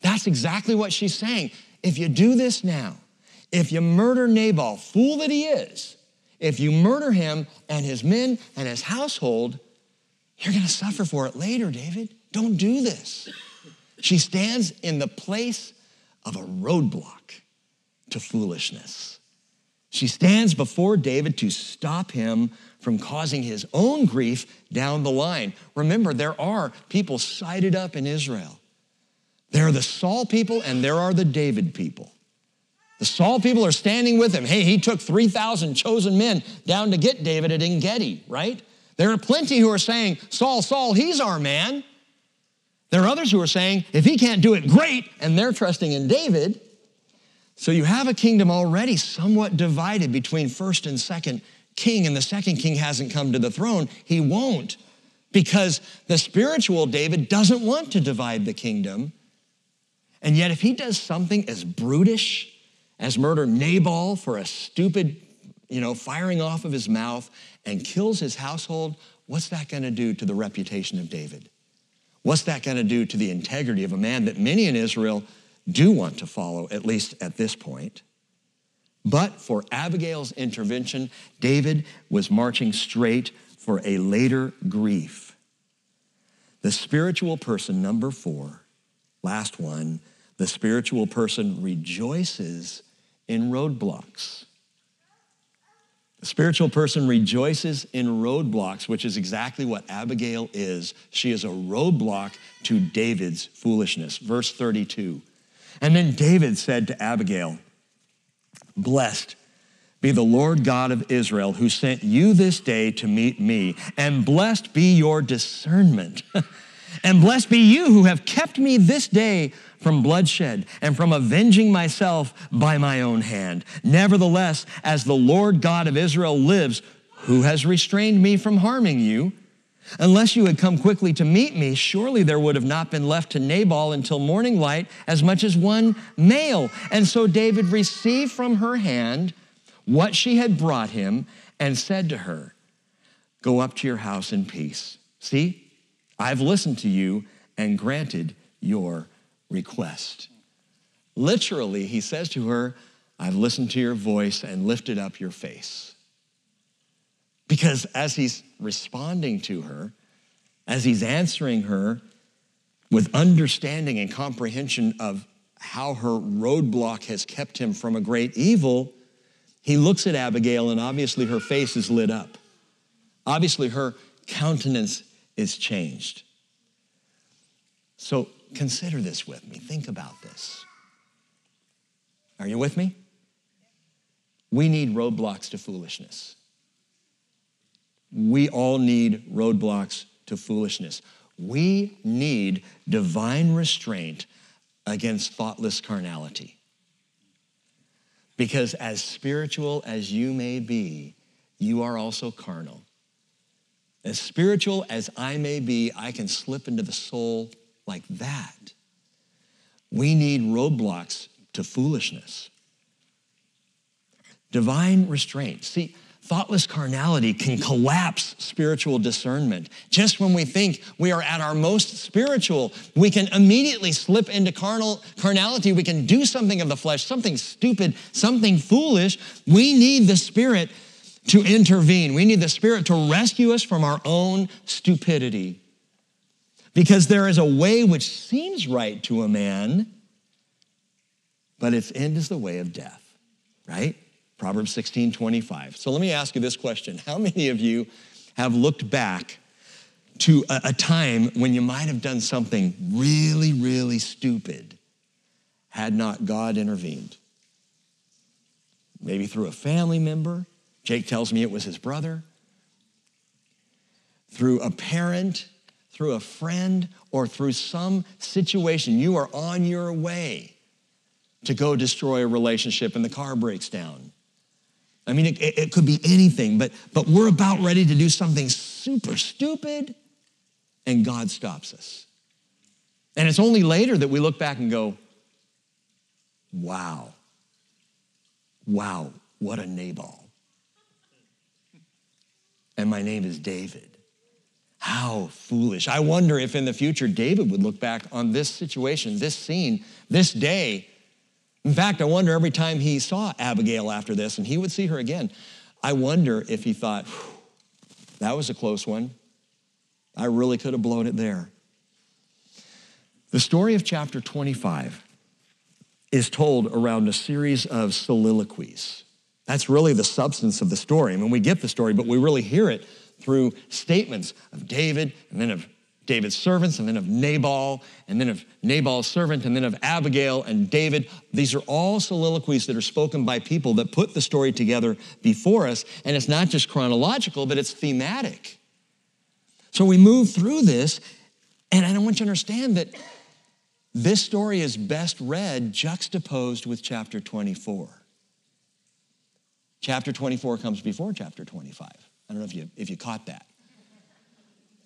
S1: That's exactly what she's saying. If you do this now, if you murder Nabal, fool that he is, if you murder him and his men and his household, you're going to suffer for it later, David. Don't do this. She stands in the place of a roadblock to foolishness. She stands before David to stop him from causing his own grief down the line. Remember, there are people sided up in Israel. There are the Saul people and there are the David people. The Saul people are standing with him. Hey, he took 3,000 chosen men down to get David at Engedi, right? There are plenty who are saying, Saul, Saul, he's our man. There are others who are saying, if he can't do it, great, and they're trusting in David. So you have a kingdom already somewhat divided between first and second king, and the second king hasn't come to the throne. He won't, because the spiritual David doesn't want to divide the kingdom. And yet, if he does something as brutish as murder Nabal for a stupid, you know, firing off of his mouth and kills his household, what's that going to do to the reputation of David? What's that going to do to the integrity of a man that many in Israel do want to follow, at least at this point? But for Abigail's intervention, David was marching straight for a later grief. The spiritual person, number four, last one, the spiritual person rejoices in roadblocks. The spiritual person rejoices in roadblocks, which is exactly what Abigail is. She is a roadblock to David's foolishness. Verse 32. And then David said to Abigail, Blessed be the Lord God of Israel who sent you this day to meet me, and blessed be your discernment. *laughs* and blessed be you who have kept me this day from bloodshed and from avenging myself by my own hand. Nevertheless, as the Lord God of Israel lives, who has restrained me from harming you, Unless you had come quickly to meet me, surely there would have not been left to Nabal until morning light as much as one male. And so David received from her hand what she had brought him and said to her, Go up to your house in peace. See, I've listened to you and granted your request. Literally, he says to her, I've listened to your voice and lifted up your face. Because as he's responding to her, as he's answering her with understanding and comprehension of how her roadblock has kept him from a great evil, he looks at Abigail and obviously her face is lit up. Obviously, her countenance is changed. So Consider this with me. Think about this. Are you with me? We need roadblocks to foolishness. We all need roadblocks to foolishness. We need divine restraint against thoughtless carnality. Because as spiritual as you may be, you are also carnal. As spiritual as I may be, I can slip into the soul like that. We need roadblocks to foolishness. Divine restraint. See, thoughtless carnality can collapse spiritual discernment. Just when we think we are at our most spiritual, we can immediately slip into carnal carnality. We can do something of the flesh, something stupid, something foolish. We need the Spirit to intervene. We need the Spirit to rescue us from our own stupidity. Because there is a way which seems right to a man, but its end is the way of death, right? Proverbs 16, 25. So let me ask you this question How many of you have looked back to a, a time when you might have done something really, really stupid had not God intervened? Maybe through a family member. Jake tells me it was his brother. Through a parent, through a friend, or through some situation. You are on your way to go destroy a relationship and the car breaks down. I mean, it, it, could be anything, but, but we're about ready to do something super stupid, and God stops us. And it's only later that we look back and go, wow, wow, what a Nabal. And my name is David. How foolish. I wonder if in the future David would look back on this situation, this scene, this day, in fact, I wonder every time he saw Abigail after this and he would see her again, I wonder if he thought, that was a close one. I really could have blown it there. The story of chapter 25 is told around a series of soliloquies. That's really the substance of the story. I mean, we get the story, but we really hear it through statements of David and then of David's servants, and then of Nabal, and then of Nabal's servant, and then of Abigail and David. These are all soliloquies that are spoken by people that put the story together before us. And it's not just chronological, but it's thematic. So we move through this, and I don't want you to understand that this story is best read juxtaposed with chapter 24. Chapter 24 comes before chapter 25. I don't know if you, if you caught that.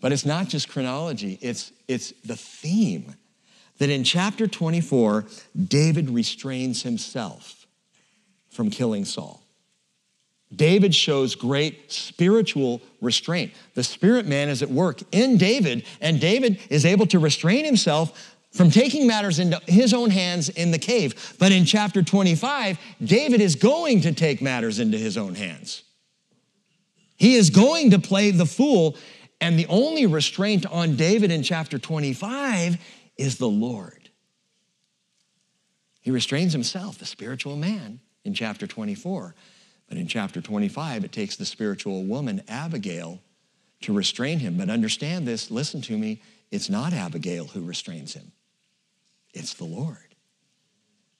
S1: But it's not just chronology, it's, it's the theme that in chapter 24, David restrains himself from killing Saul. David shows great spiritual restraint. The spirit man is at work in David, and David is able to restrain himself from taking matters into his own hands in the cave. But in chapter 25, David is going to take matters into his own hands. He is going to play the fool and the only restraint on David in chapter 25 is the Lord. He restrains himself, the spiritual man, in chapter 24. But in chapter 25, it takes the spiritual woman, Abigail, to restrain him. But understand this, listen to me, it's not Abigail who restrains him, it's the Lord.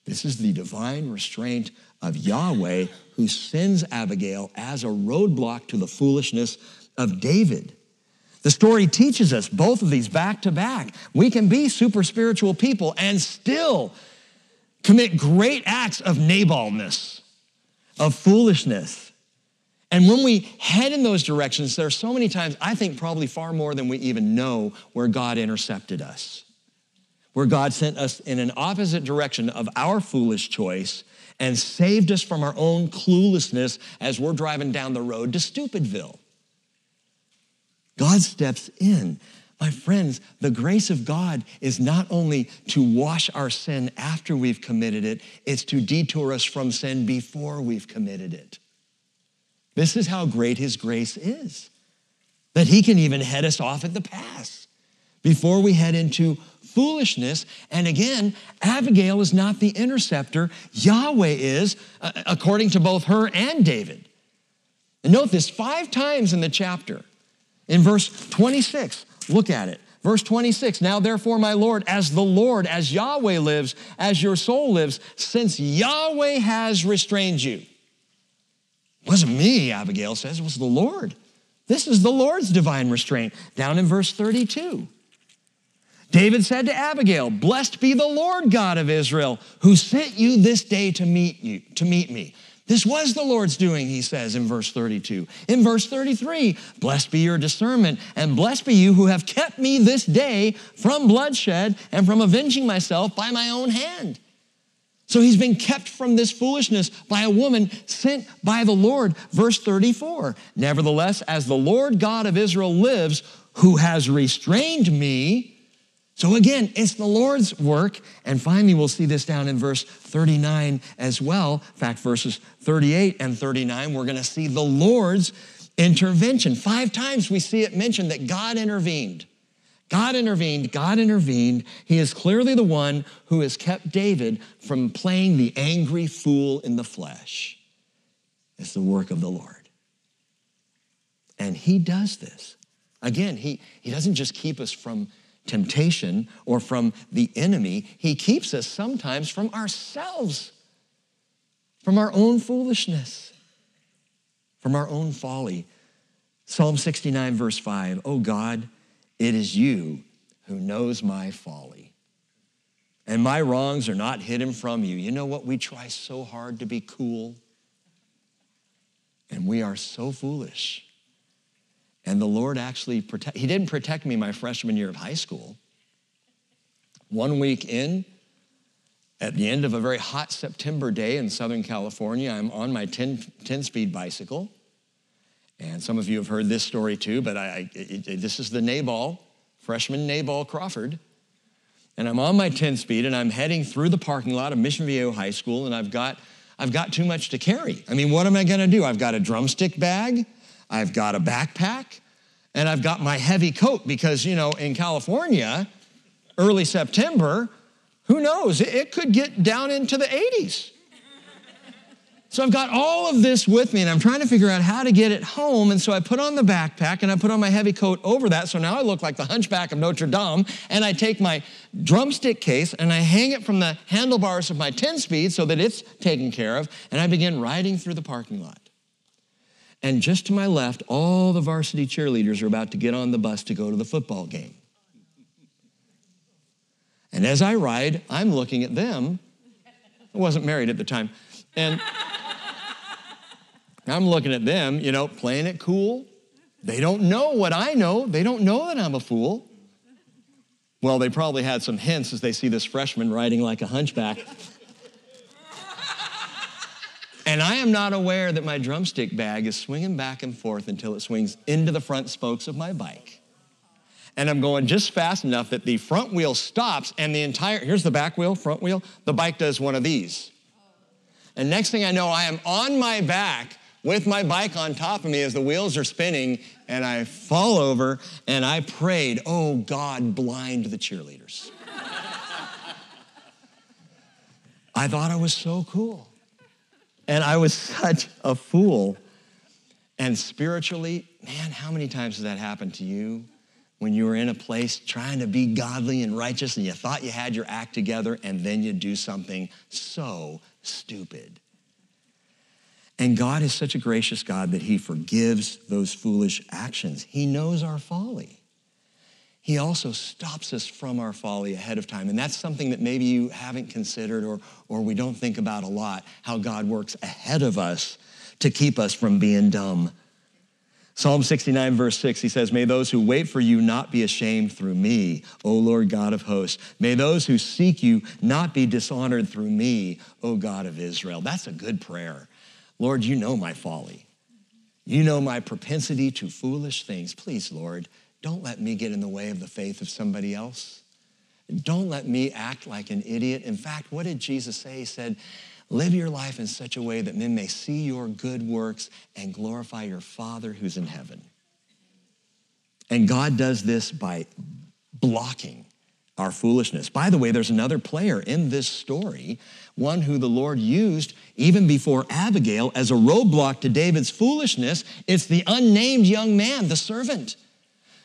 S1: This is the divine restraint of Yahweh who sends Abigail as a roadblock to the foolishness of David. The story teaches us both of these back to back. We can be super spiritual people and still commit great acts of Nabalness, of foolishness. And when we head in those directions, there are so many times, I think probably far more than we even know, where God intercepted us, where God sent us in an opposite direction of our foolish choice and saved us from our own cluelessness as we're driving down the road to Stupidville. God steps in. My friends, the grace of God is not only to wash our sin after we've committed it, it's to detour us from sin before we've committed it. This is how great His grace is, that He can even head us off at the pass before we head into foolishness. And again, Abigail is not the interceptor, Yahweh is, uh, according to both her and David. And note this five times in the chapter. In verse 26, look at it. Verse 26, now therefore, my Lord, as the Lord, as Yahweh lives, as your soul lives, since Yahweh has restrained you. It wasn't me, Abigail says, it was the Lord. This is the Lord's divine restraint. Down in verse 32. David said to Abigail, Blessed be the Lord God of Israel, who sent you this day to meet you, to meet me. This was the Lord's doing, he says in verse 32. In verse 33, blessed be your discernment, and blessed be you who have kept me this day from bloodshed and from avenging myself by my own hand. So he's been kept from this foolishness by a woman sent by the Lord. Verse 34 Nevertheless, as the Lord God of Israel lives, who has restrained me, so again, it's the Lord's work. And finally, we'll see this down in verse 39 as well. In fact, verses 38 and 39, we're going to see the Lord's intervention. Five times we see it mentioned that God intervened. God intervened, God intervened. He is clearly the one who has kept David from playing the angry fool in the flesh. It's the work of the Lord. And he does this. Again, he, he doesn't just keep us from temptation or from the enemy, he keeps us sometimes from ourselves, from our own foolishness, from our own folly. Psalm 69, verse 5 Oh God, it is you who knows my folly. And my wrongs are not hidden from you. You know what? We try so hard to be cool, and we are so foolish. And the Lord actually protect, he didn't protect me my freshman year of high school. One week in, at the end of a very hot September day in Southern California, I'm on my 10, 10 speed bicycle. And some of you have heard this story too, but I, it, it, this is the Nabal, freshman Nabal Crawford. And I'm on my 10 speed and I'm heading through the parking lot of Mission Viejo High School and I've got, I've got too much to carry. I mean, what am I gonna do? I've got a drumstick bag, I've got a backpack, and I've got my heavy coat because, you know, in California, early September, who knows? It could get down into the 80s. So I've got all of this with me and I'm trying to figure out how to get it home. And so I put on the backpack and I put on my heavy coat over that. So now I look like the hunchback of Notre Dame. And I take my drumstick case and I hang it from the handlebars of my 10 speed so that it's taken care of. And I begin riding through the parking lot. And just to my left, all the varsity cheerleaders are about to get on the bus to go to the football game. And as I ride, I'm looking at them. I wasn't married at the time. And *laughs* I'm looking at them, you know, playing it cool. They don't know what I know. They don't know that I'm a fool. Well, they probably had some hints as they see this freshman riding like a hunchback. And I am not aware that my drumstick bag is swinging back and forth until it swings into the front spokes of my bike. And I'm going just fast enough that the front wheel stops and the entire, here's the back wheel, front wheel, the bike does one of these. And next thing I know, I am on my back with my bike on top of me as the wheels are spinning and I fall over and I prayed, oh God, blind the cheerleaders. *laughs* I thought I was so cool. And I was *laughs* such a fool. And spiritually, man, how many times has that happened to you? When you were in a place trying to be godly and righteous and you thought you had your act together and then you do something so stupid. And God is such a gracious God that He forgives those foolish actions. He knows our folly. He also stops us from our folly ahead of time. And that's something that maybe you haven't considered or, or we don't think about a lot how God works ahead of us to keep us from being dumb. Psalm 69, verse 6, he says, May those who wait for you not be ashamed through me, O Lord God of hosts. May those who seek you not be dishonored through me, O God of Israel. That's a good prayer. Lord, you know my folly. You know my propensity to foolish things. Please, Lord, don't let me get in the way of the faith of somebody else. Don't let me act like an idiot. In fact, what did Jesus say? He said, Live your life in such a way that men may see your good works and glorify your Father who's in heaven. And God does this by blocking our foolishness. By the way, there's another player in this story, one who the Lord used even before Abigail as a roadblock to David's foolishness. It's the unnamed young man, the servant.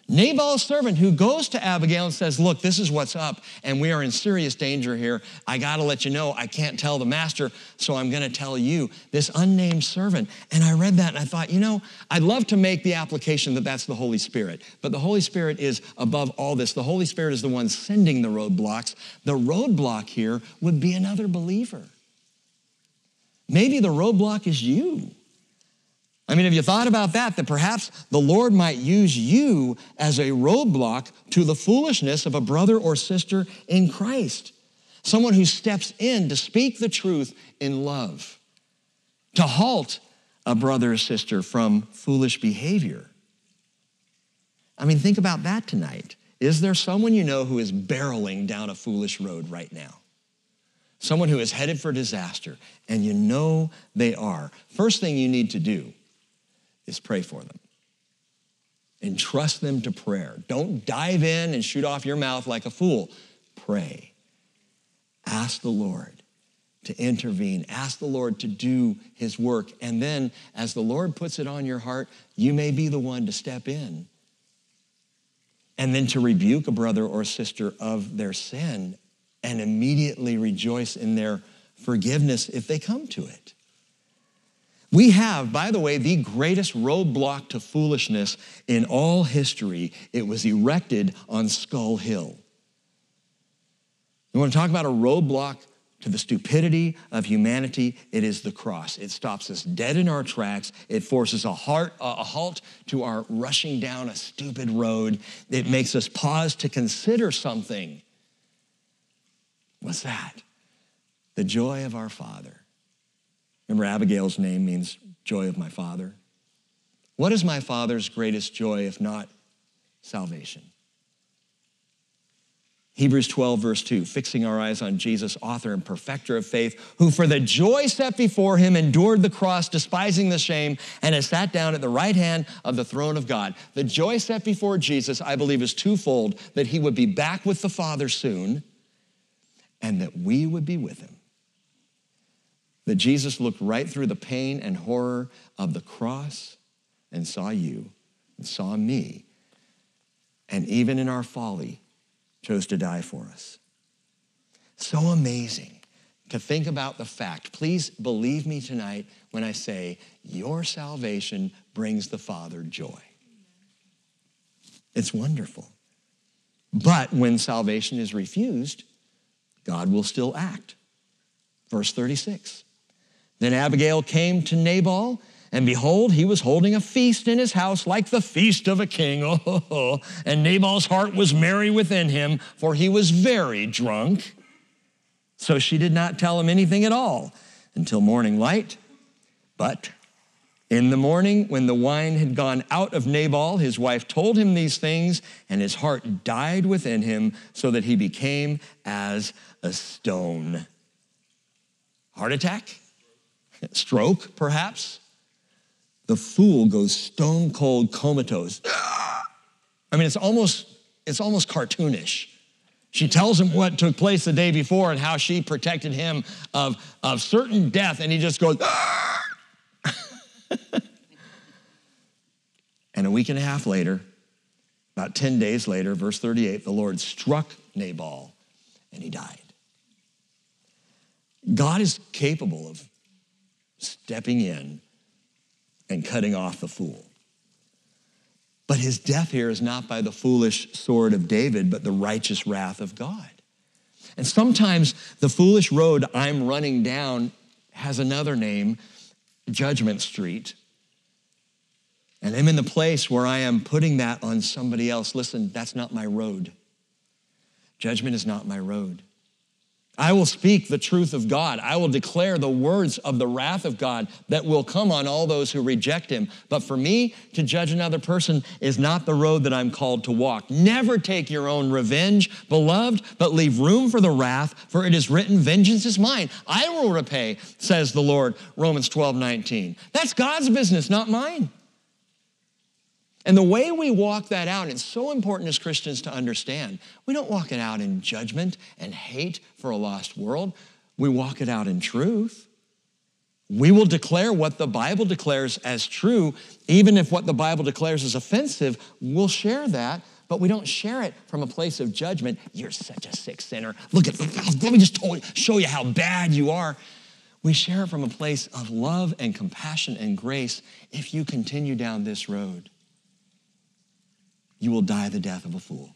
S1: Nabal's servant who goes to Abigail and says, Look, this is what's up, and we are in serious danger here. I got to let you know, I can't tell the master, so I'm going to tell you, this unnamed servant. And I read that and I thought, you know, I'd love to make the application that that's the Holy Spirit, but the Holy Spirit is above all this. The Holy Spirit is the one sending the roadblocks. The roadblock here would be another believer. Maybe the roadblock is you. I mean, have you thought about that? That perhaps the Lord might use you as a roadblock to the foolishness of a brother or sister in Christ. Someone who steps in to speak the truth in love, to halt a brother or sister from foolish behavior. I mean, think about that tonight. Is there someone you know who is barreling down a foolish road right now? Someone who is headed for disaster, and you know they are. First thing you need to do is pray for them. Entrust them to prayer. Don't dive in and shoot off your mouth like a fool. Pray. Ask the Lord to intervene. Ask the Lord to do his work. And then, as the Lord puts it on your heart, you may be the one to step in and then to rebuke a brother or sister of their sin and immediately rejoice in their forgiveness if they come to it. We have, by the way, the greatest roadblock to foolishness in all history. It was erected on Skull Hill. You want to talk about a roadblock to the stupidity of humanity? It is the cross. It stops us dead in our tracks. It forces a, heart, a halt to our rushing down a stupid road. It makes us pause to consider something. What's that? The joy of our Father. Remember, Abigail's name means joy of my Father. What is my Father's greatest joy if not salvation? Hebrews 12, verse 2, fixing our eyes on Jesus, author and perfecter of faith, who for the joy set before him endured the cross, despising the shame, and has sat down at the right hand of the throne of God. The joy set before Jesus, I believe, is twofold that he would be back with the Father soon and that we would be with him. That Jesus looked right through the pain and horror of the cross and saw you and saw me. And even in our folly, chose to die for us. So amazing to think about the fact. Please believe me tonight when I say your salvation brings the Father joy. It's wonderful. But when salvation is refused, God will still act. Verse 36. Then Abigail came to Nabal and behold, he was holding a feast in his house like the feast of a king. Oh, *laughs* and Nabal's heart was merry within him, for he was very drunk. So she did not tell him anything at all until morning light. But in the morning, when the wine had gone out of Nabal, his wife told him these things, and his heart died within him, so that he became as a stone. Heart attack? Stroke, perhaps? the fool goes stone cold comatose. I mean, it's almost, it's almost cartoonish. She tells him what took place the day before and how she protected him of, of certain death, and he just goes, *laughs* and a week and a half later, about 10 days later, verse 38, the Lord struck Nabal and he died. God is capable of stepping in and cutting off the fool. But his death here is not by the foolish sword of David, but the righteous wrath of God. And sometimes the foolish road I'm running down has another name, Judgment Street. And I'm in the place where I am putting that on somebody else. Listen, that's not my road. Judgment is not my road. I will speak the truth of God. I will declare the words of the wrath of God that will come on all those who reject him. But for me to judge another person is not the road that I'm called to walk. Never take your own revenge, beloved, but leave room for the wrath, for it is written, Vengeance is mine. I will repay, says the Lord, Romans 12, 19. That's God's business, not mine. And the way we walk that out, it's so important as Christians to understand. We don't walk it out in judgment and hate for a lost world. We walk it out in truth. We will declare what the Bible declares as true, even if what the Bible declares is offensive, we'll share that, but we don't share it from a place of judgment. You're such a sick sinner. Look at, let me just show you how bad you are. We share it from a place of love and compassion and grace if you continue down this road you will die the death of a fool.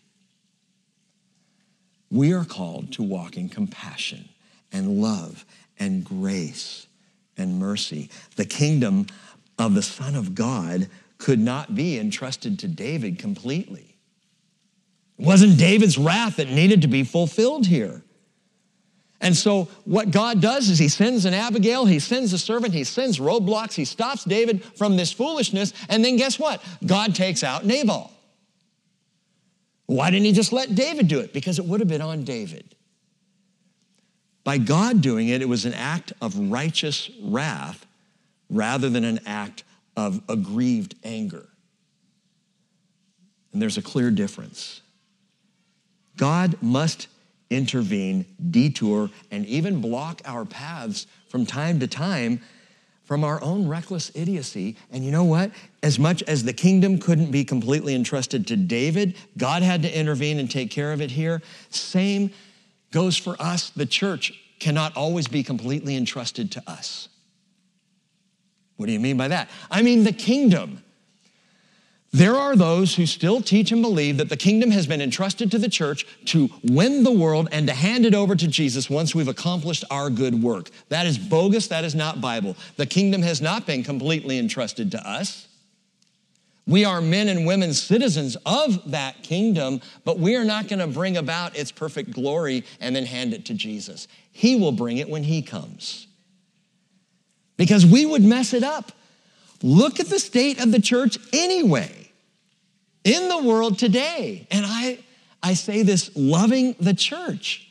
S1: We are called to walk in compassion and love and grace and mercy. The kingdom of the Son of God could not be entrusted to David completely. It wasn't David's wrath that needed to be fulfilled here. And so, what God does is He sends an Abigail, He sends a servant, He sends roadblocks, He stops David from this foolishness, and then guess what? God takes out Nabal. Why didn't he just let David do it? Because it would have been on David. By God doing it, it was an act of righteous wrath rather than an act of aggrieved anger. And there's a clear difference. God must intervene, detour, and even block our paths from time to time from our own reckless idiocy. And you know what? As much as the kingdom couldn't be completely entrusted to David, God had to intervene and take care of it here. Same goes for us. The church cannot always be completely entrusted to us. What do you mean by that? I mean the kingdom there are those who still teach and believe that the kingdom has been entrusted to the church to win the world and to hand it over to Jesus once we've accomplished our good work. That is bogus. That is not Bible. The kingdom has not been completely entrusted to us. We are men and women citizens of that kingdom, but we are not going to bring about its perfect glory and then hand it to Jesus. He will bring it when He comes. Because we would mess it up. Look at the state of the church anyway in the world today. And I, I say this loving the church.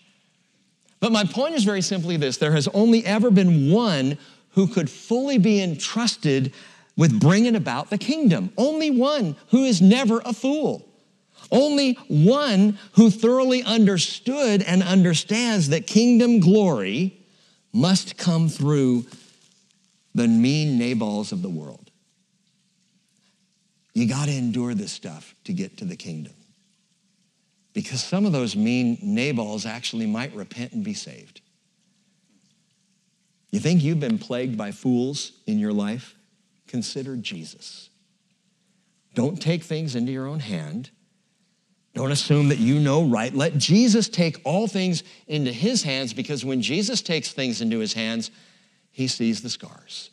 S1: But my point is very simply this there has only ever been one who could fully be entrusted with bringing about the kingdom. Only one who is never a fool. Only one who thoroughly understood and understands that kingdom glory must come through the mean Nabals of the world. You got to endure this stuff to get to the kingdom. Because some of those mean Nabals actually might repent and be saved. You think you've been plagued by fools in your life? Consider Jesus. Don't take things into your own hand. Don't assume that you know right. Let Jesus take all things into his hands because when Jesus takes things into his hands, he sees the scars.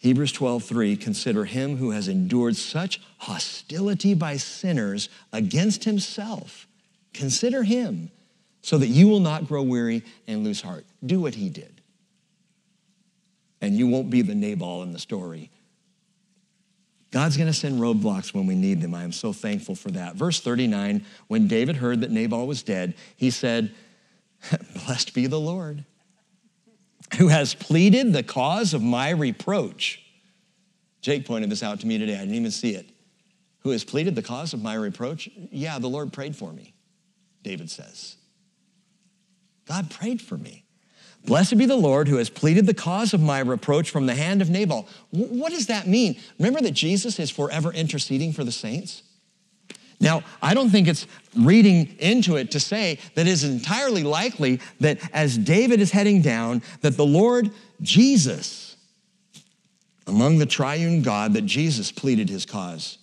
S1: Hebrews 12:3 consider him who has endured such hostility by sinners against himself. Consider him so that you will not grow weary and lose heart. Do what he did. And you won't be the Nabal in the story. God's going to send roadblocks when we need them. I am so thankful for that. Verse 39, when David heard that Nabal was dead, he said, *laughs* Blessed be the Lord who has pleaded the cause of my reproach. Jake pointed this out to me today. I didn't even see it. Who has pleaded the cause of my reproach? Yeah, the Lord prayed for me, David says. God prayed for me. Blessed be the Lord who has pleaded the cause of my reproach from the hand of Nabal. What does that mean? Remember that Jesus is forever interceding for the saints? Now, I don't think it's reading into it to say that it is entirely likely that as David is heading down, that the Lord Jesus, among the triune God, that Jesus pleaded his cause.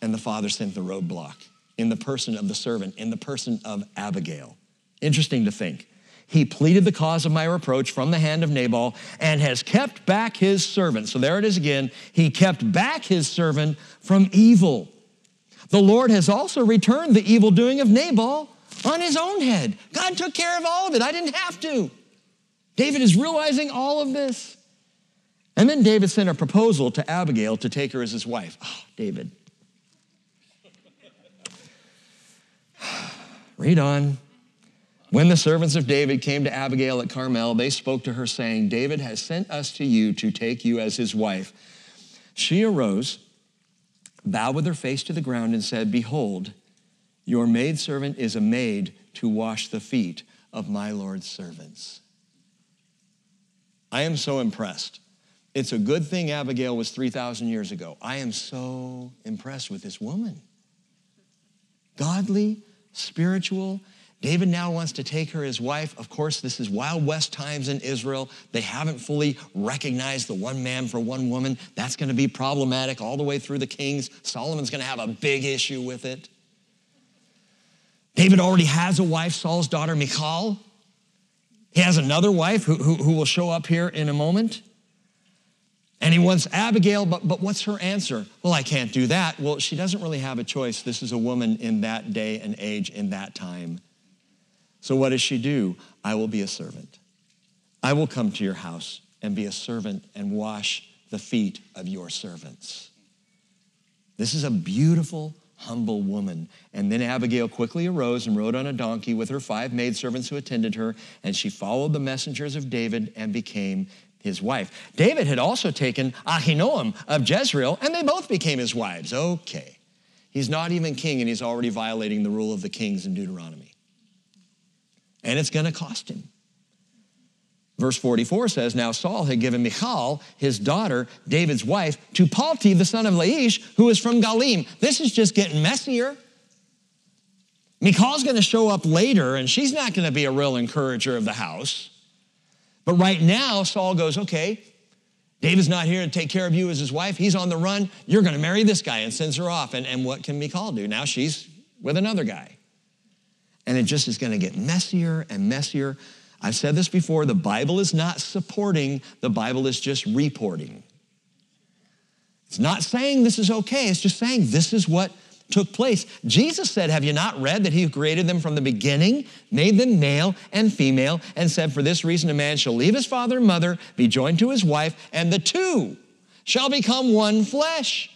S1: And the Father sent the roadblock in the person of the servant, in the person of Abigail. Interesting to think. He pleaded the cause of my reproach from the hand of Nabal and has kept back his servant. So there it is again. He kept back his servant from evil. The Lord has also returned the evil doing of Nabal on his own head. God took care of all of it. I didn't have to. David is realizing all of this. And then David sent a proposal to Abigail to take her as his wife. Oh, David. *sighs* Read on. When the servants of David came to Abigail at Carmel, they spoke to her, saying, David has sent us to you to take you as his wife. She arose bowed with her face to the ground and said, Behold, your maidservant is a maid to wash the feet of my Lord's servants. I am so impressed. It's a good thing Abigail was 3,000 years ago. I am so impressed with this woman. Godly, spiritual, David now wants to take her as wife. Of course, this is Wild West times in Israel. They haven't fully recognized the one man for one woman. That's going to be problematic all the way through the kings. Solomon's going to have a big issue with it. David already has a wife, Saul's daughter, Michal. He has another wife who, who, who will show up here in a moment. And he wants Abigail, but, but what's her answer? Well, I can't do that. Well, she doesn't really have a choice. This is a woman in that day and age, in that time. So what does she do? I will be a servant. I will come to your house and be a servant and wash the feet of your servants. This is a beautiful, humble woman. And then Abigail quickly arose and rode on a donkey with her five maidservants who attended her, and she followed the messengers of David and became his wife. David had also taken Ahinoam of Jezreel, and they both became his wives. Okay. He's not even king, and he's already violating the rule of the kings in Deuteronomy. And it's going to cost him. Verse 44 says, Now Saul had given Michal, his daughter, David's wife, to Palti, the son of Laish, who is from Galim. This is just getting messier. Michal's going to show up later, and she's not going to be a real encourager of the house. But right now, Saul goes, Okay, David's not here to take care of you as his wife. He's on the run. You're going to marry this guy and sends her off. And, and what can Michal do? Now she's with another guy. And it just is going to get messier and messier. I've said this before the Bible is not supporting, the Bible is just reporting. It's not saying this is okay, it's just saying this is what took place. Jesus said, Have you not read that He created them from the beginning, made them male and female, and said, For this reason, a man shall leave his father and mother, be joined to his wife, and the two shall become one flesh.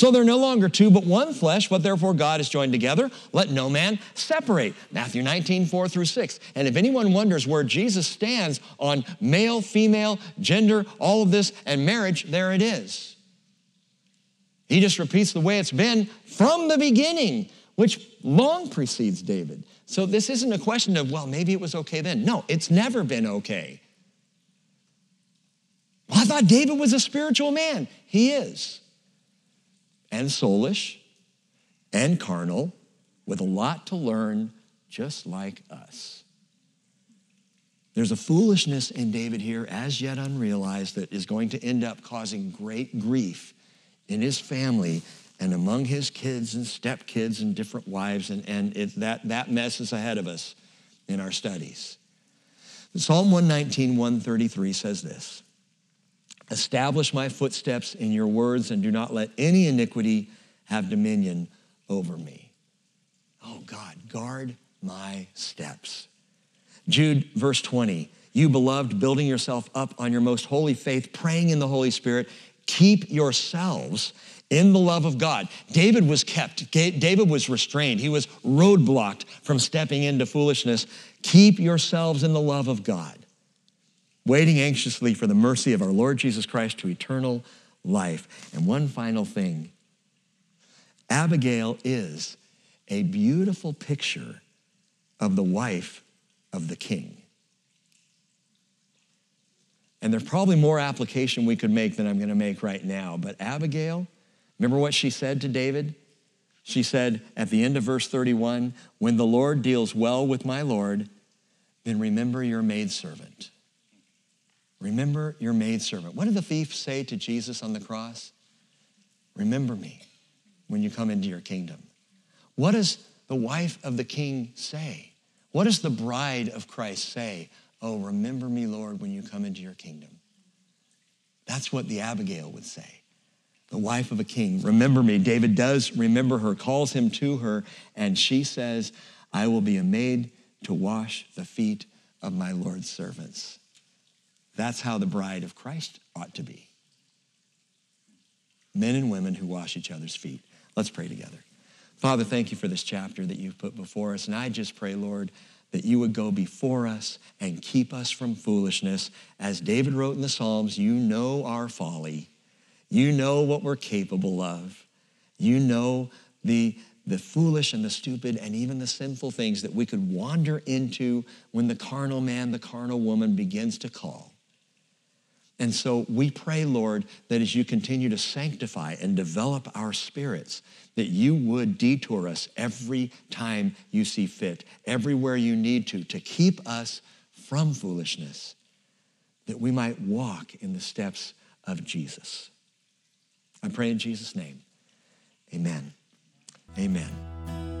S1: So they're no longer two, but one flesh. What therefore God has joined together, let no man separate. Matthew 19, 4 through 6. And if anyone wonders where Jesus stands on male, female, gender, all of this, and marriage, there it is. He just repeats the way it's been from the beginning, which long precedes David. So this isn't a question of, well, maybe it was okay then. No, it's never been okay. Well, I thought David was a spiritual man. He is and soulish and carnal with a lot to learn, just like us. There's a foolishness in David here, as yet unrealized, that is going to end up causing great grief in his family and among his kids and stepkids and different wives, and, and it, that, that mess is ahead of us in our studies. Psalm 119, 133 says this Establish my footsteps in your words and do not let any iniquity have dominion over me. Oh God, guard my steps. Jude, verse 20. You beloved, building yourself up on your most holy faith, praying in the Holy Spirit, keep yourselves in the love of God. David was kept, David was restrained, he was roadblocked from stepping into foolishness. Keep yourselves in the love of God waiting anxiously for the mercy of our Lord Jesus Christ to eternal life. And one final thing Abigail is a beautiful picture of the wife of the king. And there's probably more application we could make than I'm going to make right now. But Abigail, remember what she said to David? She said at the end of verse 31 When the Lord deals well with my Lord, then remember your maidservant. Remember your maidservant. What did the thief say to Jesus on the cross? Remember me when you come into your kingdom. What does the wife of the king say? What does the bride of Christ say? Oh, remember me, Lord, when you come into your kingdom. That's what the Abigail would say. The wife of a king, remember me. David does remember her, calls him to her, and she says, I will be a maid to wash the feet of my Lord's servants. That's how the bride of Christ ought to be. Men and women who wash each other's feet. Let's pray together. Father, thank you for this chapter that you've put before us. And I just pray, Lord, that you would go before us and keep us from foolishness. As David wrote in the Psalms, you know our folly. You know what we're capable of. You know the, the foolish and the stupid and even the sinful things that we could wander into when the carnal man, the carnal woman begins to call. And so we pray, Lord, that as you continue to sanctify and develop our spirits, that you would detour us every time you see fit, everywhere you need to, to keep us from foolishness, that we might walk in the steps of Jesus. I pray in Jesus' name. Amen. Amen.